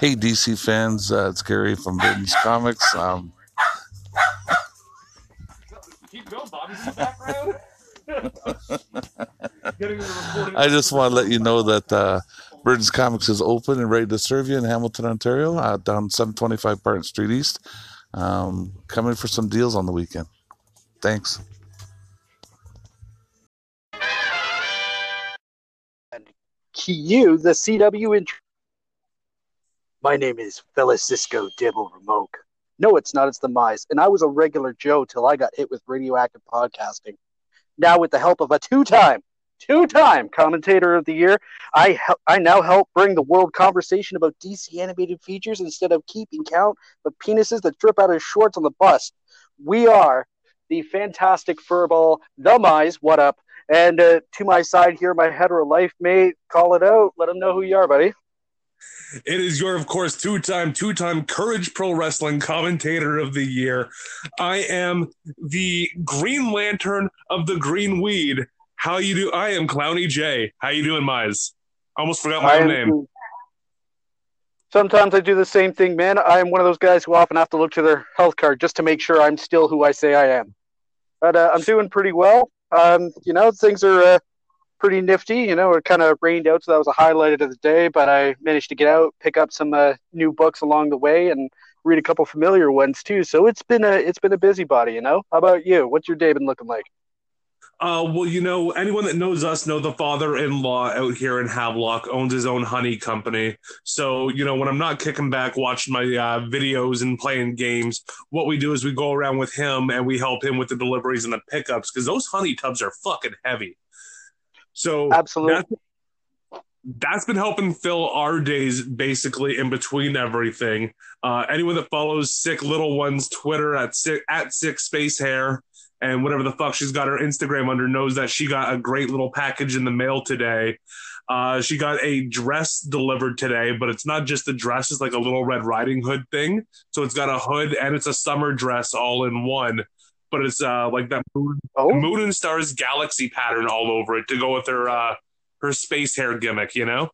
Hey, DC fans, uh, it's Gary from Burton's Comics. Um, Keep going, Bobby's in the background. Getting the recording. I just want to let you know that uh, Burton's Comics is open and ready to serve you in Hamilton, Ontario, uh, down 725 Barton Street East. Um, come in for some deals on the weekend. Thanks. Q, the CW intro. My name is Felicisco Dibble Remoke. No, it's not. It's the Mise. And I was a regular Joe till I got hit with radioactive podcasting. Now, with the help of a two-time, two-time commentator of the year, I hel- I now help bring the world conversation about DC animated features instead of keeping count of penises that drip out of shorts on the bus. We are the fantastic furball, the Mise. What up? And uh, to my side here, my hetero life mate. Call it out. Let them know who you are, buddy. It is your, of course, two-time, two-time Courage Pro Wrestling Commentator of the Year. I am the Green Lantern of the Green Weed. How you do? I am Klowny J. How you doing, Mise? Almost forgot my I own am- name. Sometimes I do the same thing, man. I am one of those guys who often have to look to their health card just to make sure I'm still who I say I am. But uh, I'm doing pretty well. Um, you know, things are uh, pretty nifty. You know, it kind of rained out, so that was a highlight of the day. But I managed to get out, pick up some uh, new books along the way, and read a couple familiar ones too. So it's been a it's been a busybody. You know, how about you? What's your day been looking like? Uh, well, you know, anyone that knows us know the father-in-law out here in Havelock owns his own honey company. So, you know, when I'm not kicking back watching my uh, videos and playing games, what we do is we go around with him and we help him with the deliveries and the pickups because those honey tubs are fucking heavy. So Absolutely. that- that's been helping fill our days basically in between everything. Uh, anyone that follows Sick Little One's Twitter at sick, at Sick Space Hair and whatever the fuck she's got her Instagram under knows that she got a great little package in the mail today. Uh, she got a dress delivered today, but it's not just a dress; it's like a little Red Riding Hood thing. So it's got a hood and it's a summer dress all in one. But it's uh, like that moon, Oh, moon and stars galaxy pattern all over it to go with her uh, her space hair gimmick. You know.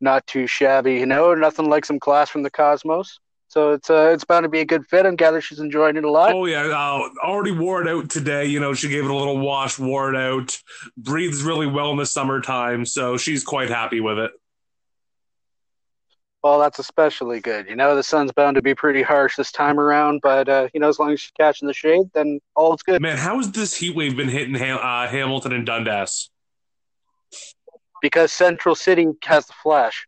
not too shabby. You know, nothing like some class from the cosmos. So it's uh, it's bound to be a good fit. I'm gather she's enjoying it a lot. Oh yeah, uh, already wore it out today. You know, she gave it a little wash, wore it out. Breathes really well in the summertime, so she's quite happy with it. Well, that's especially good. You know, the sun's bound to be pretty harsh this time around, but uh, you know, as long as she's catching the shade, then all is good. Man, how has this heat wave been hitting Ham- uh, Hamilton and Dundas? Because Central City has the flash.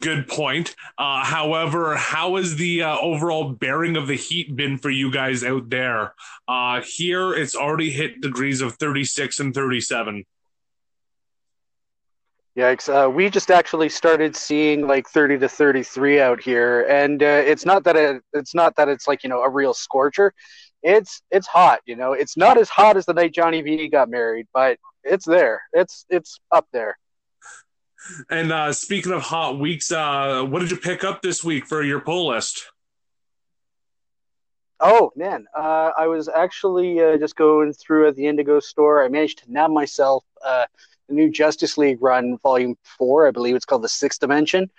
Good point. Uh, however, how has the uh, overall bearing of the heat been for you guys out there? Uh, here, it's already hit degrees of 36 and 37. Yikes! Uh, we just actually started seeing like 30 to 33 out here, and uh, it's not that it, it's not that it's like you know a real scorcher. It's it's hot. You know, it's not as hot as the night Johnny V got married, but it's there. It's it's up there. And uh, speaking of hot weeks, uh, what did you pick up this week for your pull list? Oh man, uh, I was actually uh, just going through at the Indigo store. I managed to nab myself uh, new Justice League run, Volume Four. I believe it's called the Sixth Dimension,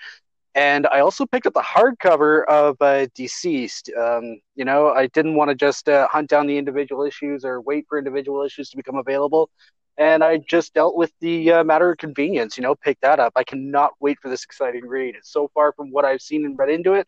and I also picked up the hardcover of uh, DCeased. Um, you know, I didn't want to just uh, hunt down the individual issues or wait for individual issues to become available, and I just dealt with the uh, matter of convenience. You know, pick that up. I cannot wait for this exciting read. It's so far from what I've seen and read into it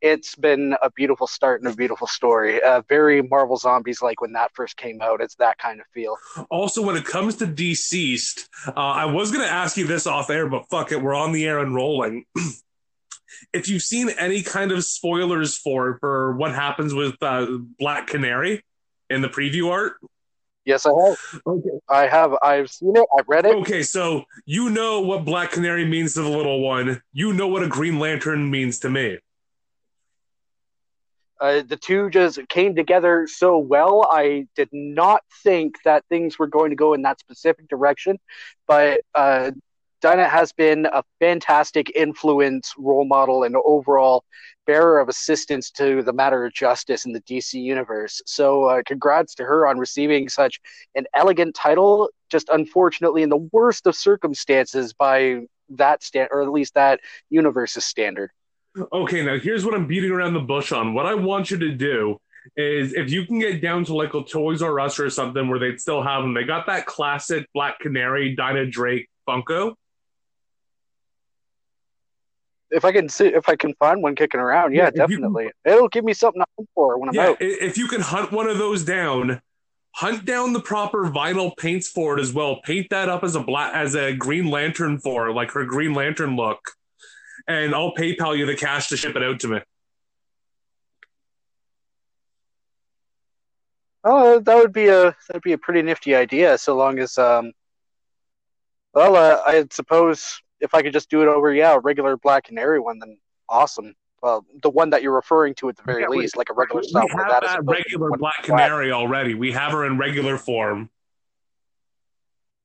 it's been a beautiful start and a beautiful story. Uh, very Marvel Zombies like when that first came out. It's that kind of feel. Also, when it comes to DCeased, uh, I was going to ask you this off air, but fuck it, we're on the air and rolling. if you've seen any kind of spoilers for for what happens with uh, Black Canary in the preview art, Yes, I have. okay. I have. I've seen it. I've read it. Okay, so you know what Black Canary means to the little one. You know what a Green Lantern means to me. Uh, the two just came together so well. I did not think that things were going to go in that specific direction, but uh, Dinah has been a fantastic influence, role model, and overall bearer of assistance to the matter of justice in the DC universe. So, uh, congrats to her on receiving such an elegant title. Just unfortunately, in the worst of circumstances, by that stand, or at least that universe's standard. Okay, now here's what I'm beating around the bush on. What I want you to do is if you can get down to like a Toys R Us or something where they'd still have them, they got that classic Black Canary Dinah Drake Funko. If I can see, if I can find one kicking around, yeah, yeah definitely. Can, It'll give me something to hunt for when I'm yeah, out. If you can hunt one of those down, hunt down the proper vinyl paints for it as well. Paint that up as a black as a Green Lantern for like her Green Lantern look, and I'll PayPal you the cash to ship it out to me. Oh, that would be a that'd be a pretty nifty idea. So long as um, well, uh, I suppose if I could just do it over, yeah, a regular Black Canary one, then awesome. Well, the one that you're referring to at the very yeah, least, we, like a regular style. We have that, that regular Black Canary already. We have her in regular form.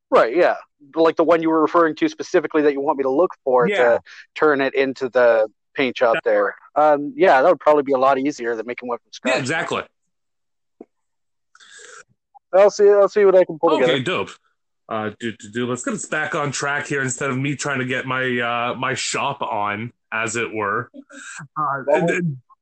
Right. Yeah. Like the one you were referring to specifically that you want me to look for yeah. to turn it into the paint job That's there. Right. Um, yeah, that would probably be a lot easier than making one from scratch. Yeah, exactly. I'll see. I'll see what I can pull okay, together. Okay, dope uh, do, do, do. Let's get us back on track here instead of me trying to get my uh, my shop on, as it were. Uh, well,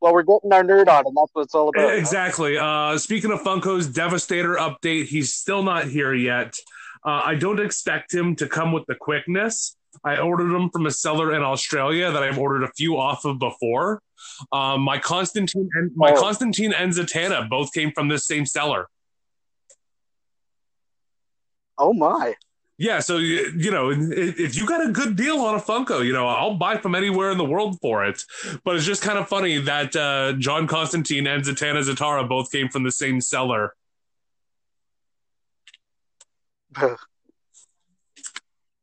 well, we're getting our nerd on, and that's what it's all about. Exactly. Huh? Uh, speaking of Funko's Devastator update, he's still not here yet. Uh, I don't expect him to come with the quickness. I ordered them from a seller in Australia that I've ordered a few off of before. Um, my Constantine and my oh. Constantine and Zatanna both came from this same seller. Oh my. Yeah, so you know, if you got a good deal on a Funko, you know, I'll buy from anywhere in the world for it. But it's just kind of funny that uh, John Constantine and Zatanna Zatara both came from the same seller.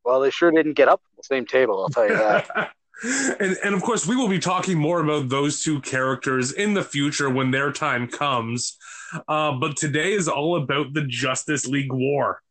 well, they sure didn't get up the same table. I'll tell you that. and, and of course, we will be talking more about those two characters in the future when their time comes. Uh, but today is all about the Justice League War.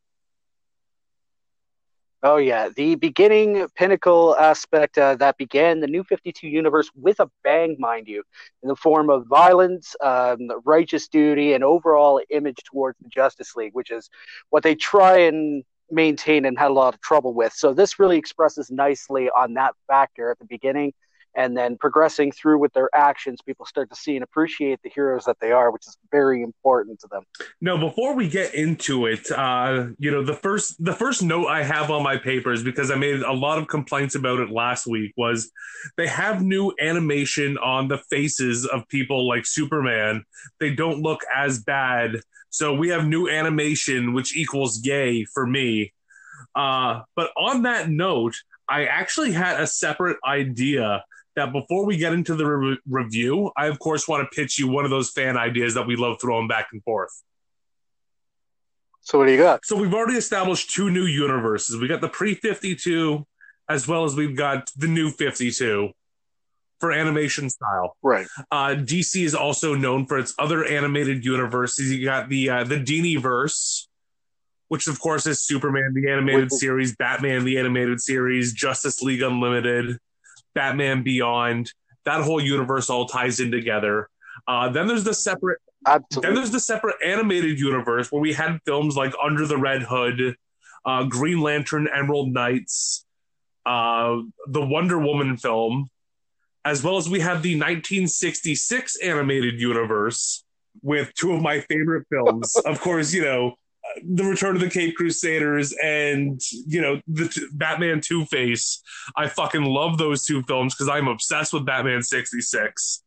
Oh yeah, the beginning pinnacle aspect uh, that began the New Fifty Two universe with a bang, mind you, in the form of violence, um, righteous duty, and overall image towards the Justice League, which is what they try and maintain and had a lot of trouble with. So this really expresses nicely on that factor at the beginning and then progressing through with their actions, people start to see and appreciate the heroes that they are, which is very important to them. No, before we get into it, uh, you know, the first the first note I have on my papers because I made a lot of complaints about it last week was they have new animation on the faces of people like Superman. They don't look as bad. So we have new animation, which equals yay for me. Uh, but on that note, I actually had a separate idea that before we get into the re- review, I of course want to pitch you one of those fan ideas that we love throwing back and forth. So what do you got? So we've already established two new universes. We got the pre 52 as well as we've got the new 52 for animation style. Right. Uh, DC is also known for its other animated universes. You got the uh, the Diniverse, which of course is Superman the animated Wait, series, Batman the animated series, Justice League Unlimited, Batman Beyond, that whole universe all ties in together. Uh, then there's the separate. Absolutely. Then there's the separate animated universe where we had films like Under the Red Hood, uh, Green Lantern, Emerald Knights, uh, the Wonder Woman film, as well as we have the 1966 animated universe with two of my favorite films. of course, you know, the Return of the Caped Crusaders and you know the t- Batman Two Face. I fucking love those two films because I'm obsessed with Batman sixty six.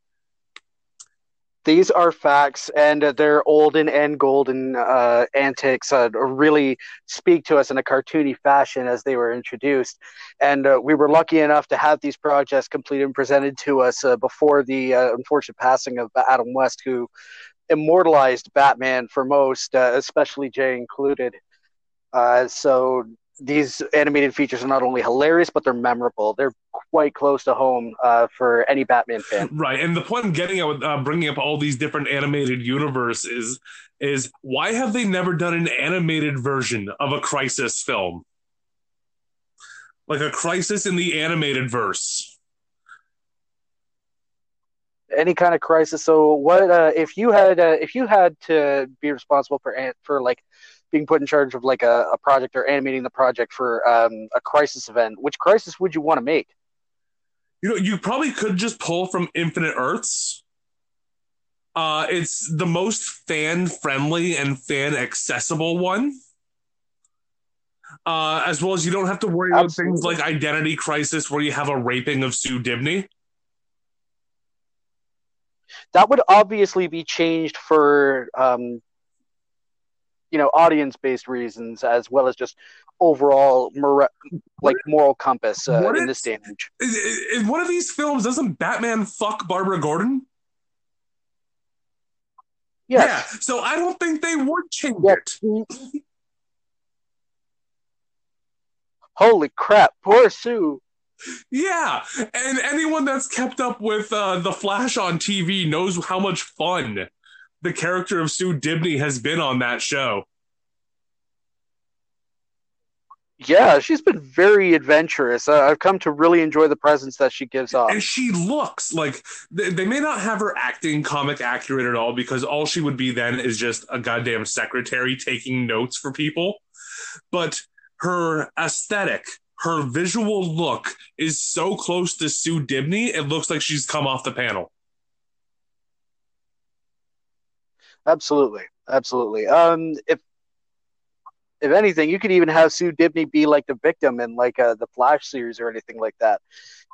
These are facts, and uh, their olden and golden uh, antics uh, really speak to us in a cartoony fashion as they were introduced. And uh, we were lucky enough to have these projects completed and presented to us uh, before the unfortunate passing of Adam West, who immortalized Batman for most, uh, especially Jay included. Uh, so these animated features are not only hilarious, but they're memorable. They're quite close to home uh, for any Batman fan. Right, and the point I'm getting out, uh, bringing up all these different animated universes is why have they never done an animated version of a Crisis film? like a crisis in the animated verse. Any kind of crisis. So, what uh, if you had uh, if you had to be responsible for for like being put in charge of like a, a project or animating the project for um, a crisis event? Which crisis would you want to make? You know, you probably could just pull from Infinite Earths. Uh, it's the most fan friendly and fan accessible one. Uh, as well as you don't have to worry about things like Identity Crisis, where you have a raping of Sue Dibney. That would obviously be changed for um, you know audience based reasons as well as just overall mor- like moral compass uh, in this day and age. In one of these films, doesn't Batman fuck Barbara Gordon? Yes. Yeah, so I don't think they would change yes. it. Holy crap, poor Sue. Yeah, and anyone that's kept up with uh, the Flash on TV knows how much fun the character of Sue Dibney has been on that show. Yeah, she's been very adventurous. Uh, I've come to really enjoy the presence that she gives off. And she looks like they, they may not have her acting comic accurate at all because all she would be then is just a goddamn secretary taking notes for people. But her aesthetic, her visual look is so close to Sue Dibney, it looks like she's come off the panel. Absolutely, absolutely. Um, if if anything, you could even have Sue Dibney be like the victim in like uh, the Flash series or anything like that,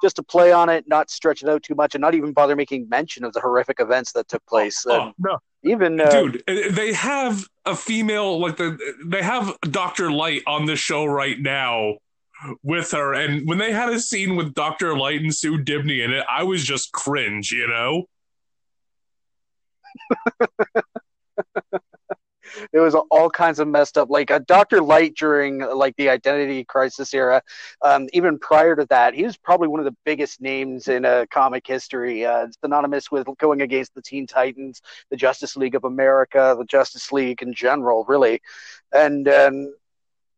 just to play on it, not stretch it out too much, and not even bother making mention of the horrific events that took place. Oh, no, even uh, dude, they have a female like the they have Doctor Light on the show right now with her, and when they had a scene with Doctor Light and Sue Dibney in it, I was just cringe, you know. it was all kinds of messed up. Like uh, Doctor Light during like the Identity Crisis era, um, even prior to that, he was probably one of the biggest names in uh, comic history. Uh, synonymous with going against the Teen Titans, the Justice League of America, the Justice League in general, really, and. Um,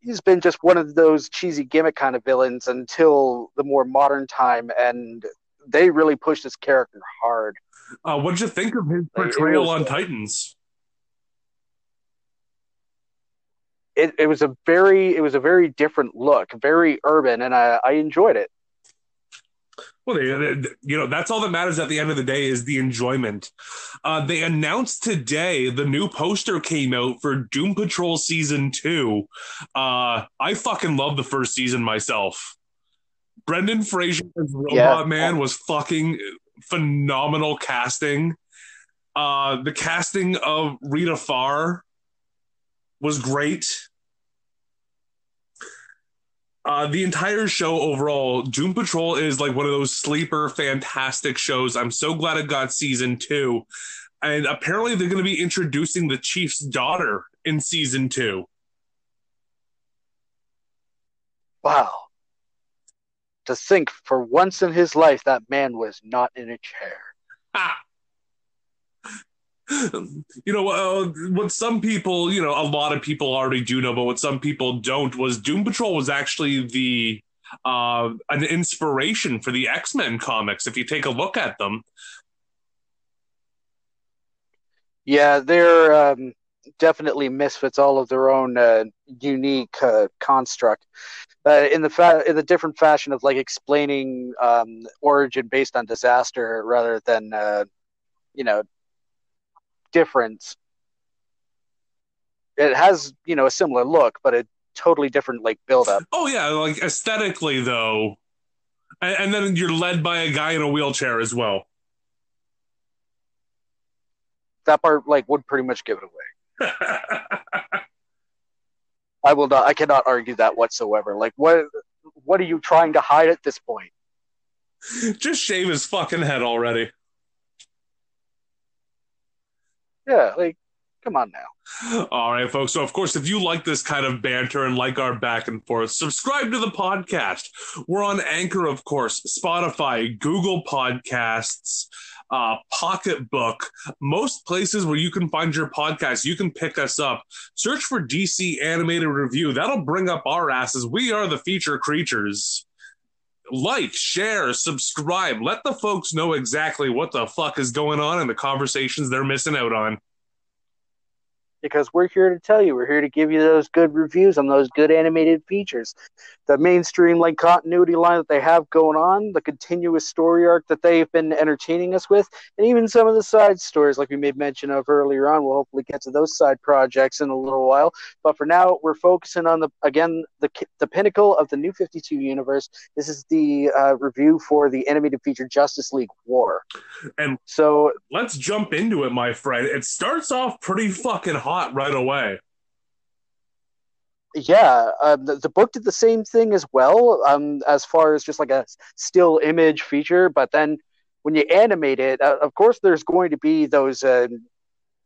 he's been just one of those cheesy gimmick kind of villains until the more modern time, and they really pushed his character hard. Uh, what did you think of his portrayal was, on Titans? It, it was a very it was a very different look, very urban, and I, I enjoyed it. Well, they, they, you know, that's all that matters at the end of the day is the enjoyment. Uh, they announced today the new poster came out for Doom Patrol season two. Uh, I fucking love the first season myself. Brendan Fraser as Robot yeah. Man was fucking phenomenal casting. Uh, the casting of Rita Farr was great. Uh, the entire show overall, Doom Patrol is like one of those sleeper, fantastic shows. I'm so glad it got season two. And apparently, they're going to be introducing the Chief's daughter in season two. Wow. To think for once in his life that man was not in a chair. Ah. you know uh, what some people you know a lot of people already do know but what some people don't was doom patrol was actually the uh, an inspiration for the x-men comics if you take a look at them. Yeah they're um, definitely misfits all of their own uh, unique uh, construct. Uh, in the fa- in the different fashion of like explaining um, origin based on disaster rather than uh, you know difference. It has, you know, a similar look, but a totally different like build up. Oh yeah, like aesthetically though. And, and then you're led by a guy in a wheelchair as well. That part like would pretty much give it away. I will not I cannot argue that whatsoever. Like what what are you trying to hide at this point? Just shave his fucking head already. Yeah, like come on now. All right, folks. So, of course, if you like this kind of banter and like our back and forth, subscribe to the podcast. We're on Anchor, of course, Spotify, Google Podcasts, uh, Pocketbook, most places where you can find your podcast. You can pick us up. Search for DC Animated Review. That'll bring up our asses. We are the feature creatures. Like, share, subscribe. Let the folks know exactly what the fuck is going on and the conversations they're missing out on because we're here to tell you. We're here to give you those good reviews on those good animated features. The mainstream like continuity line that they have going on, the continuous story arc that they've been entertaining us with, and even some of the side stories like we made mention of earlier on. We'll hopefully get to those side projects in a little while. But for now, we're focusing on the again the the pinnacle of the new 52 universe. This is the uh, review for the animated feature Justice League War. And so let's jump into it, my friend. It starts off pretty fucking hot right away. Yeah, um, the, the, book did the same thing as well, um, as far as just like a still image feature. But then when you animate it, uh, of course, there's going to be those uh,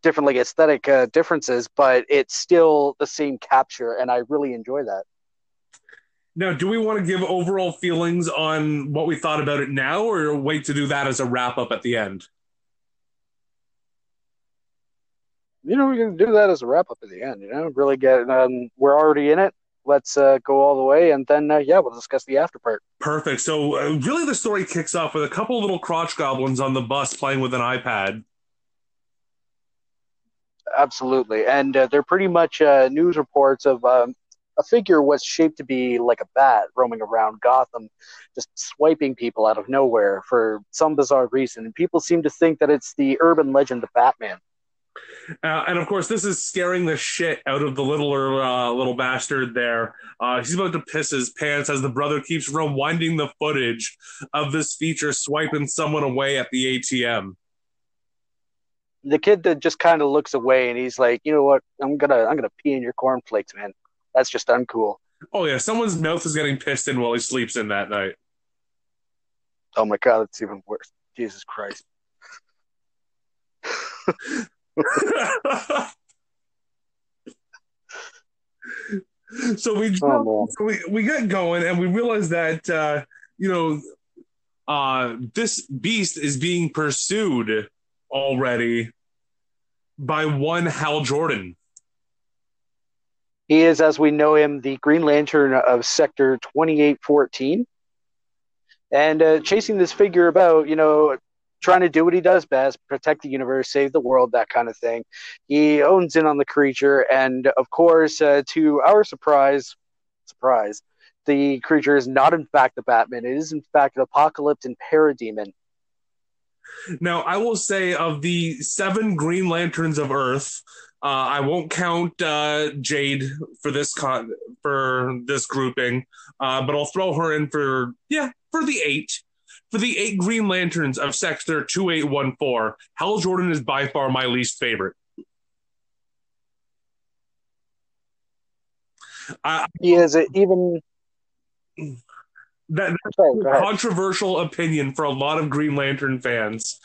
different like aesthetic uh, differences, but it's still the same capture, and I really enjoy that. Now, do we want to give overall feelings on what we thought about it now, or wait to do that as a wrap up at the end? You know, we can do that as a wrap up at the end. You know, really get. Um, we're already in it. Let's uh, go all the way, and then uh, yeah, we'll discuss the after part. Perfect. So, uh, really, the story kicks off with a couple of little crotch goblins on the bus playing with an iPad. Absolutely, and uh, they're pretty much uh, news reports of um, a figure was shaped to be like a bat roaming around Gotham, just swiping people out of nowhere for some bizarre reason. And people seem to think that it's the urban legend of Batman. Uh, and of course, this is scaring the shit out of the littler uh, little bastard there. Uh, he's about to piss his pants as the brother keeps rewinding the footage of this feature swiping someone away at the ATM. The kid that just kind of looks away and he's like, you know what? I'm gonna I'm gonna pee in your cornflakes, man. That's just uncool. Oh yeah, someone's mouth is getting pissed in while he sleeps in that night. Oh my god, that's even worse. Jesus Christ. so we, oh, so we we get going and we realize that uh, you know uh, this beast is being pursued already by one Hal Jordan. He is, as we know him, the Green Lantern of Sector 2814. And uh, chasing this figure about, you know, trying to do what he does best protect the universe save the world that kind of thing. He owns in on the creature and of course uh, to our surprise surprise the creature is not in fact the batman. It is in fact an Apokoliptian parademon. Now i will say of the seven green lanterns of earth uh, I won't count uh, Jade for this con- for this grouping, uh, but I'll throw her in for yeah for the eight for the eight Green Lanterns of Sector 2814, Hal Jordan is by far my least favorite. Uh, he is even that Sorry, controversial opinion for a lot of Green Lantern fans.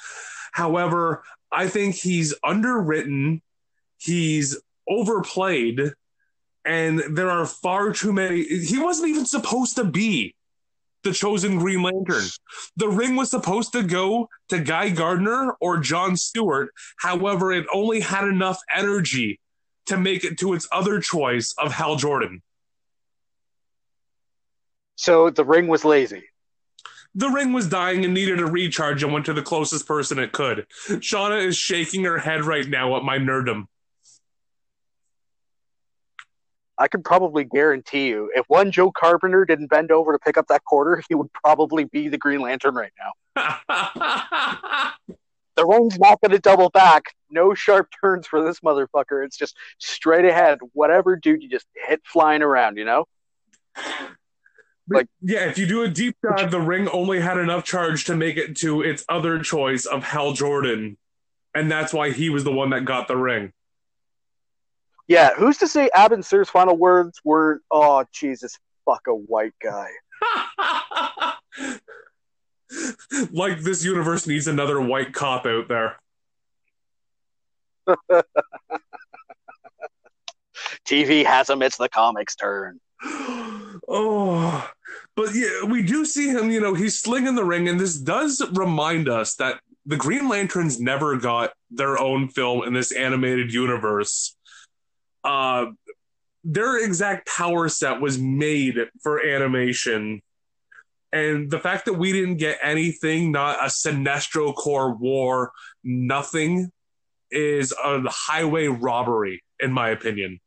However, I think he's underwritten, he's overplayed, and there are far too many. He wasn't even supposed to be the chosen Green Lantern. The ring was supposed to go to Guy Gardner or John Stewart. However, it only had enough energy to make it to its other choice of Hal Jordan. So the ring was lazy. The ring was dying and needed a recharge and went to the closest person it could. Shauna is shaking her head right now at my nerdum. I can probably guarantee you, if one Joe Carpenter didn't bend over to pick up that quarter, he would probably be the Green Lantern right now. the ring's not going to double back. No sharp turns for this motherfucker. It's just straight ahead. Whatever, dude, you just hit flying around, you know? Like, yeah, if you do a deep dive, the ring only had enough charge to make it to its other choice of Hal Jordan. And that's why he was the one that got the ring. Yeah, who's to say Abin Sur's final words weren't "Oh Jesus, fuck a white guy." like this universe needs another white cop out there. TV has him. It's the comics' turn. oh, but yeah, we do see him. You know, he's slinging the ring, and this does remind us that the Green Lanterns never got their own film in this animated universe uh, their exact power set was made for animation And the fact that we didn't get anything, not a Sinestro Corps war, nothing, is a highway robbery, in my opinion.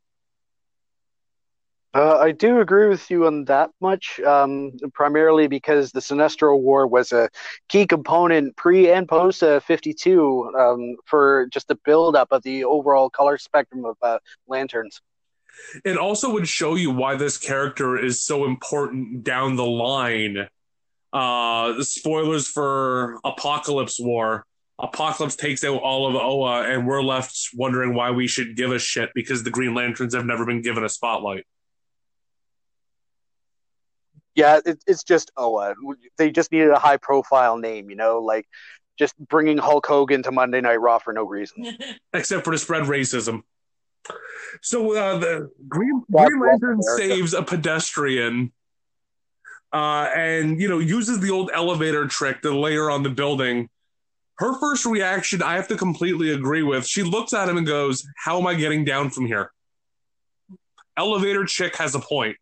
Uh, I do agree with you on that much, um, primarily because the Sinestro War was a key component pre and post uh, 52 um, for just the buildup of the overall color spectrum of uh, lanterns. It also would show you why this character is so important down the line. Uh, spoilers for Apokolips War. Apokolips takes out all of Oa, and we're left wondering why we should give a shit because the Green Lanterns have never been given a spotlight. Yeah, it, it's just Oa. They just needed a high profile name, you know, like just bringing Hulk Hogan to Monday Night Raw for no reason. Except for to spread racism. So uh, the Green, Green Lantern saves a pedestrian uh, and, you know, uses the old elevator trick to layer on the building. Her first reaction, I have to completely agree with. She looks at him and goes, How am I getting down from here? Elevator chick has a point.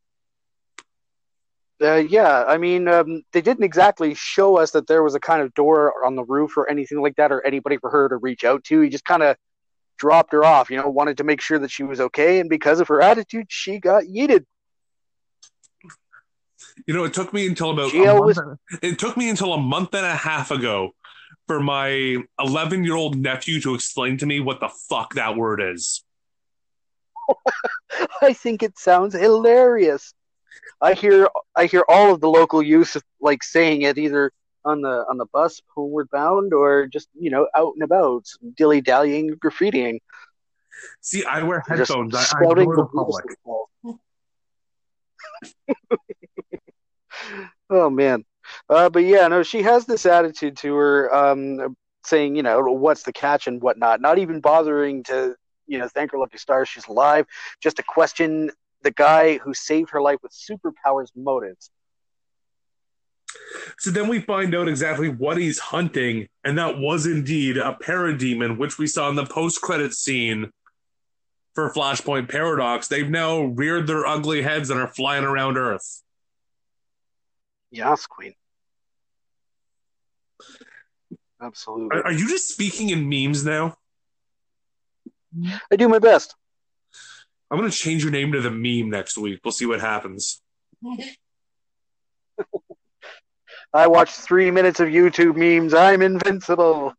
Uh, yeah, I mean, um, they didn't exactly show us that there was a kind of door on the roof or anything like that, or anybody for her to reach out to. He just kind of dropped her off, you know, wanted to make sure that she was okay, and because of her attitude, she got yeeted. You know, it took me until about month, it took me until a month and a half ago for my 11 year old nephew to explain to me what the fuck that word is. I think it sounds hilarious. I hear I hear all of the local youth like saying it either on the on the bus homeward bound or just you know out and about dilly dallying graffitiing. See, I wear headphones. I, public. oh man, uh, but yeah, no, she has this attitude to her, um, saying you know what's the catch and whatnot, not even bothering to you know thank her lucky stars she's alive, just a question the guy who saved her life with superpowers motives. So then we find out exactly what he's hunting, and that was indeed a parademon, which we saw in the post-credit scene for Flashpoint Paradox. They've now reared their ugly heads and are flying around Earth. Yes, Queen. Absolutely. Are, are you just speaking in memes now? I do my best. I'm going to change your name to the meme next week. We'll see what happens. I watched three minutes of YouTube memes. I'm invincible.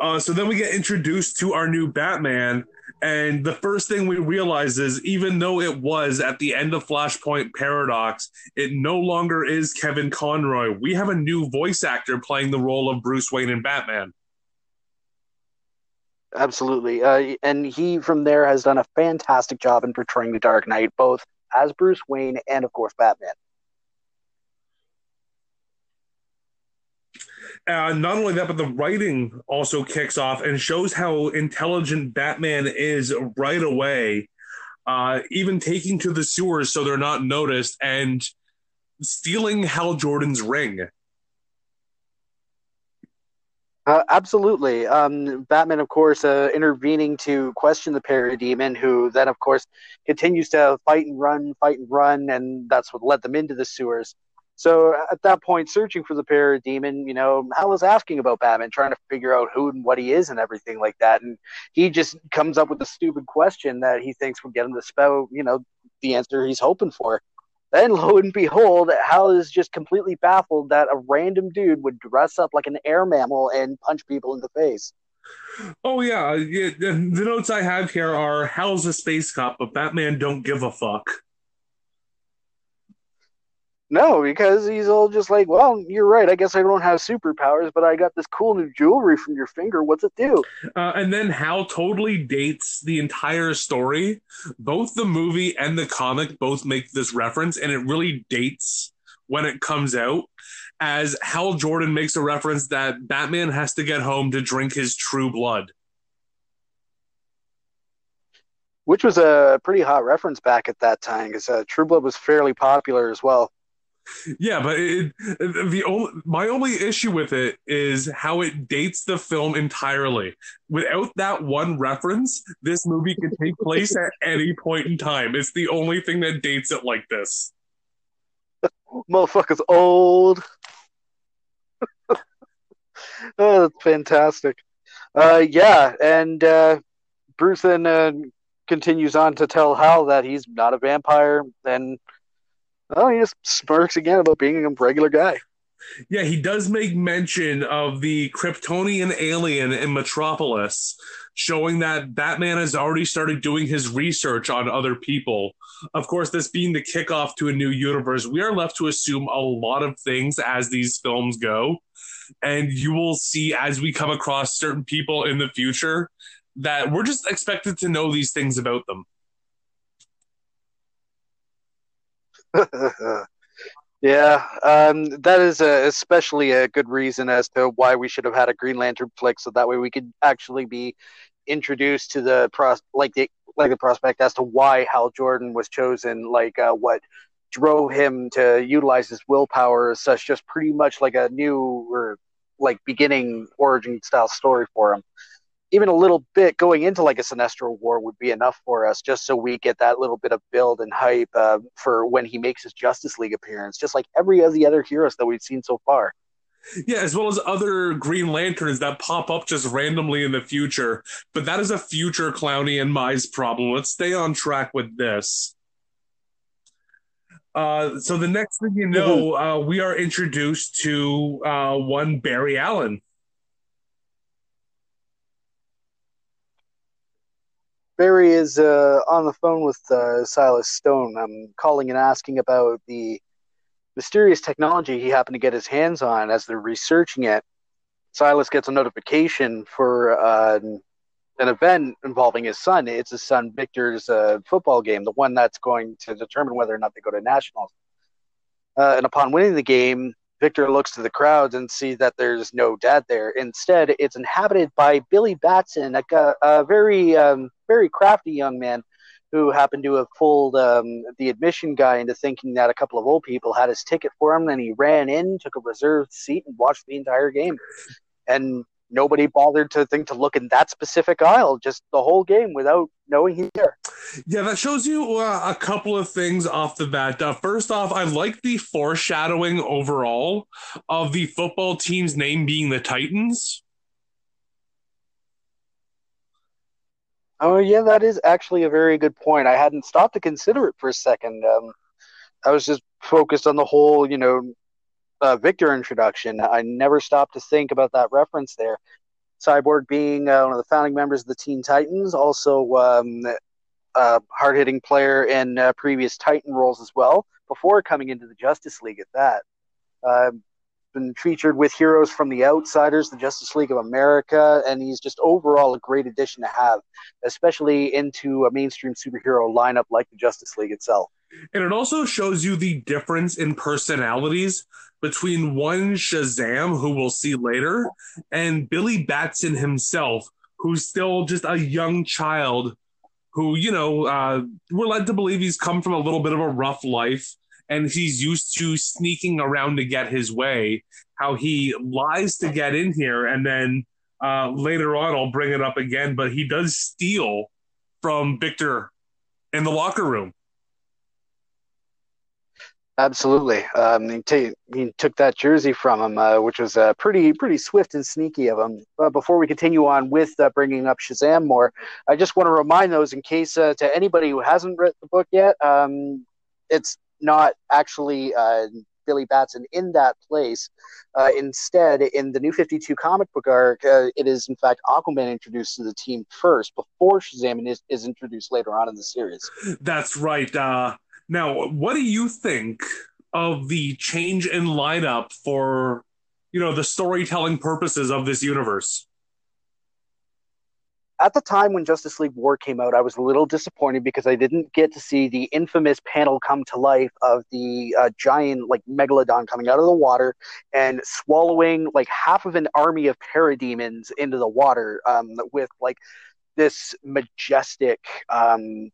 Uh, so then we get introduced to our new Batman, and the first thing we realize is even though it was at the end of Flashpoint Paradox, it no longer is Kevin Conroy. We have a new voice actor playing the role of Bruce Wayne in Batman. Absolutely. Uh, and he, from there, has done a fantastic job in portraying the Dark Knight, both as Bruce Wayne and, of course, Batman. Uh, not only that, but the writing also kicks off and shows how intelligent Batman is right away, uh, even taking to the sewers so they're not noticed and stealing Hal Jordan's ring. Uh, absolutely. Um, Batman, of course, uh, intervening to question the parademon, who then, of course, continues to fight and run, fight and run, and that's what led them into the sewers. So at that point, searching for the parademon, you know, Hal is asking about Batman, trying to figure out who and what he is and everything like that. And he just comes up with a stupid question that he thinks will get him to spell, you know, the answer he's hoping for. Then, lo and behold, Hal is just completely baffled that a random dude would dress up like an air mammal and punch people in the face. Oh yeah, the notes I have here are Hal's a space cop, but Batman don't give a fuck. No, because he's all just like, well, you're right. I guess I don't have superpowers, but I got this cool new jewelry from your finger. What's it do? Uh, and then Hal totally dates the entire story. Both the movie and the comic both make this reference, and it really dates when it comes out. As Hal Jordan makes a reference that Batman has to get home to drink his true blood. Which was a pretty hot reference back at that time because uh, True Blood was fairly popular as well. Yeah, but it, the only my only issue with it is how it dates the film entirely. Without that one reference, this movie could take place at any point in time. It's the only thing that dates it like this. Motherfucker's old. oh, that's fantastic. Uh, yeah, and uh, Bruce then uh, continues on to tell Hal that he's not a vampire, and oh, he just smirks again about being a regular guy. Yeah, he does make mention of the Kryptonian alien in Metropolis, showing that Batman has already started doing his research on other people. Of course, this being the kickoff to a new universe, we are left to assume a lot of things as these films go. And you will see as we come across certain people in the future that we're just expected to know these things about them. Yeah, um, that is a, especially a good reason as to why we should have had a Green Lantern flick, so that way we could actually be introduced to the pros like the like the prospect as to why Hal Jordan was chosen, like uh, what drove him to utilize his willpower as such, just pretty much like a new or like beginning origin style story for him even a little bit going into like a Sinestro War would be enough for us, just so we get that little bit of build and hype uh, for when he makes his Justice League appearance, just like every of the other heroes that we've seen so far. Yeah, as well as other Green Lanterns that pop up just randomly in the future. But that is a future Klowny and Mise problem. Let's stay on track with this. Uh, so the next thing you know, mm-hmm. uh, we are introduced to uh, one Barry Allen. Barry is uh, on the phone with uh, Silas Stone. I'm calling and asking about the mysterious technology he happened to get his hands on as they're researching it. Silas gets a notification for uh, an event involving his son. It's his son Victor's uh, football game, the one that's going to determine whether or not they go to nationals. Uh, and upon winning the game, Victor looks to the crowds and sees that there's no dad there. Instead, it's inhabited by Billy Batson, a, a very, um, very crafty young man who happened to have fooled um, the admission guy into thinking that a couple of old people had his ticket for him. Then he ran in, took a reserved seat, and watched the entire game. And nobody bothered to think to look in that specific aisle just the whole game without knowing he's there. Yeah, that shows you uh, a couple of things off the bat. Uh, first off, I like the foreshadowing overall of the football team's name being the Titans. Oh yeah, that is actually a very good point. I hadn't stopped to consider it for a second. Um, I was just focused on the whole, you know, uh, Victor introduction. I never stopped to think about that reference there. Cyborg being uh, one of the founding members of the Teen Titans, also um, a hard hitting player in uh, previous Titan roles as well, before coming into the Justice League at that. Uh, been featured with heroes from the Outsiders, the Justice League of America, and he's just overall a great addition to have, especially into a mainstream superhero lineup like the Justice League itself. And it also shows you the difference in personalities between one Shazam, who we'll see later, and Billy Batson himself, who's still just a young child who, you know, uh, we're led to believe he's come from a little bit of a rough life and he's used to sneaking around to get his way. How he lies to get in here, and then uh, later on, I'll bring it up again, but he does steal from Victor in the locker room. Absolutely. Um, he, t- he, took that jersey from him, uh, which was uh, pretty pretty swift and sneaky of him. But before we continue on with uh, bringing up Shazam more, I just want to remind those in case uh, to anybody who hasn't read the book yet, um, it's not actually uh, Billy Batson in that place. Uh, instead, in the New 52 comic book arc, it is in fact Aquaman introduced to the team first before Shazam is, is introduced later on in the series. That's right. Now, what do you think of the change in lineup for, you know, the storytelling purposes of this universe? At the time when Justice League War came out, I was a little disappointed because I didn't get to see the infamous panel come to life of the uh, giant, like megalodon, coming out of the water and swallowing like half of an army of parademons into the water um, with like this majestic um,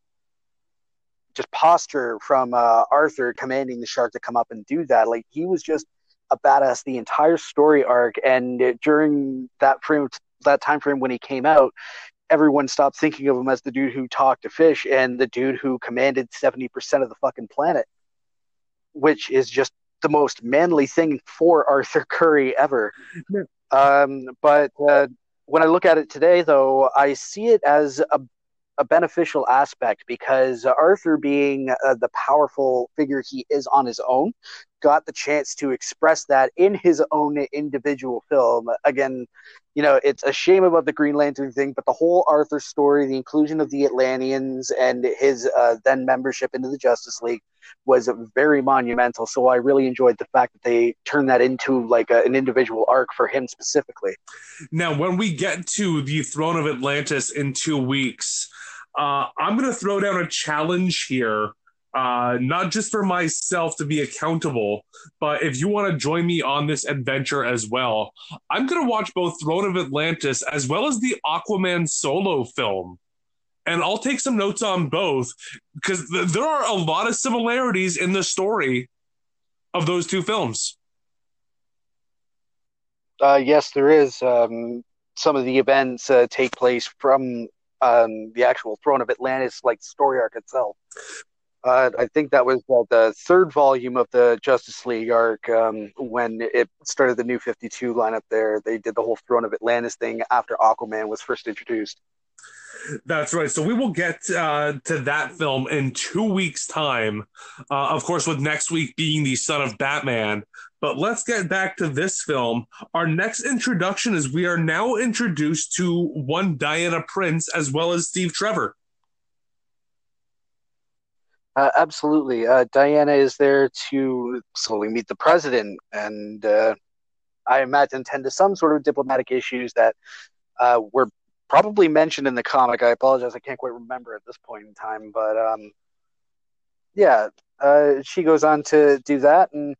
just posture from uh, Arthur commanding the shark to come up and do that. Like he was just a badass the entire story arc, and during that frame, that time frame when he came out, everyone stopped thinking of him as the dude who talked to fish and the dude who commanded seventy percent of the fucking planet, which is just the most manly thing for Arthur Curry ever. Um, but uh, when I look at it today, though, I see it as a a beneficial aspect because Arthur, being uh, the powerful figure he is on his own, got the chance to express that in his own individual film. Again, you know, it's a shame about the Green Lantern thing, but the whole Arthur story, the inclusion of the Atlanteans and his uh, then membership into the Justice League was very monumental. So I really enjoyed the fact that they turned that into like a, an individual arc for him specifically. Now, when we get to the Throne of Atlantis in two weeks, uh, I'm going to throw down a challenge here. Uh, not just for myself to be accountable, but if you want to join me on this adventure as well, I'm going to watch both Throne of Atlantis as well as the Aquaman solo film. And I'll take some notes on both because th- there are a lot of similarities in the story of those two films. Uh, yes, there is. Um, some of the events uh, take place from um, the actual Throne of Atlantis, like story arc itself. Uh, I think that was uh, the third volume of the Justice League arc um, when it started the new 52 lineup there. They did the whole Throne of Atlantis thing after Aquaman was first introduced. That's right. So we will get uh, to that film in two weeks' time. Uh, of course, with next week being the son of Batman. But let's get back to this film. Our next introduction is we are now introduced to one Diana Prince as well as Steve Trevor. Uh, absolutely. Uh, Diana is there to slowly meet the president, and uh, I imagine tend to some sort of diplomatic issues that uh, were probably mentioned in the comic. I apologize, I can't quite remember at this point in time, but um, yeah, uh, she goes on to do that, and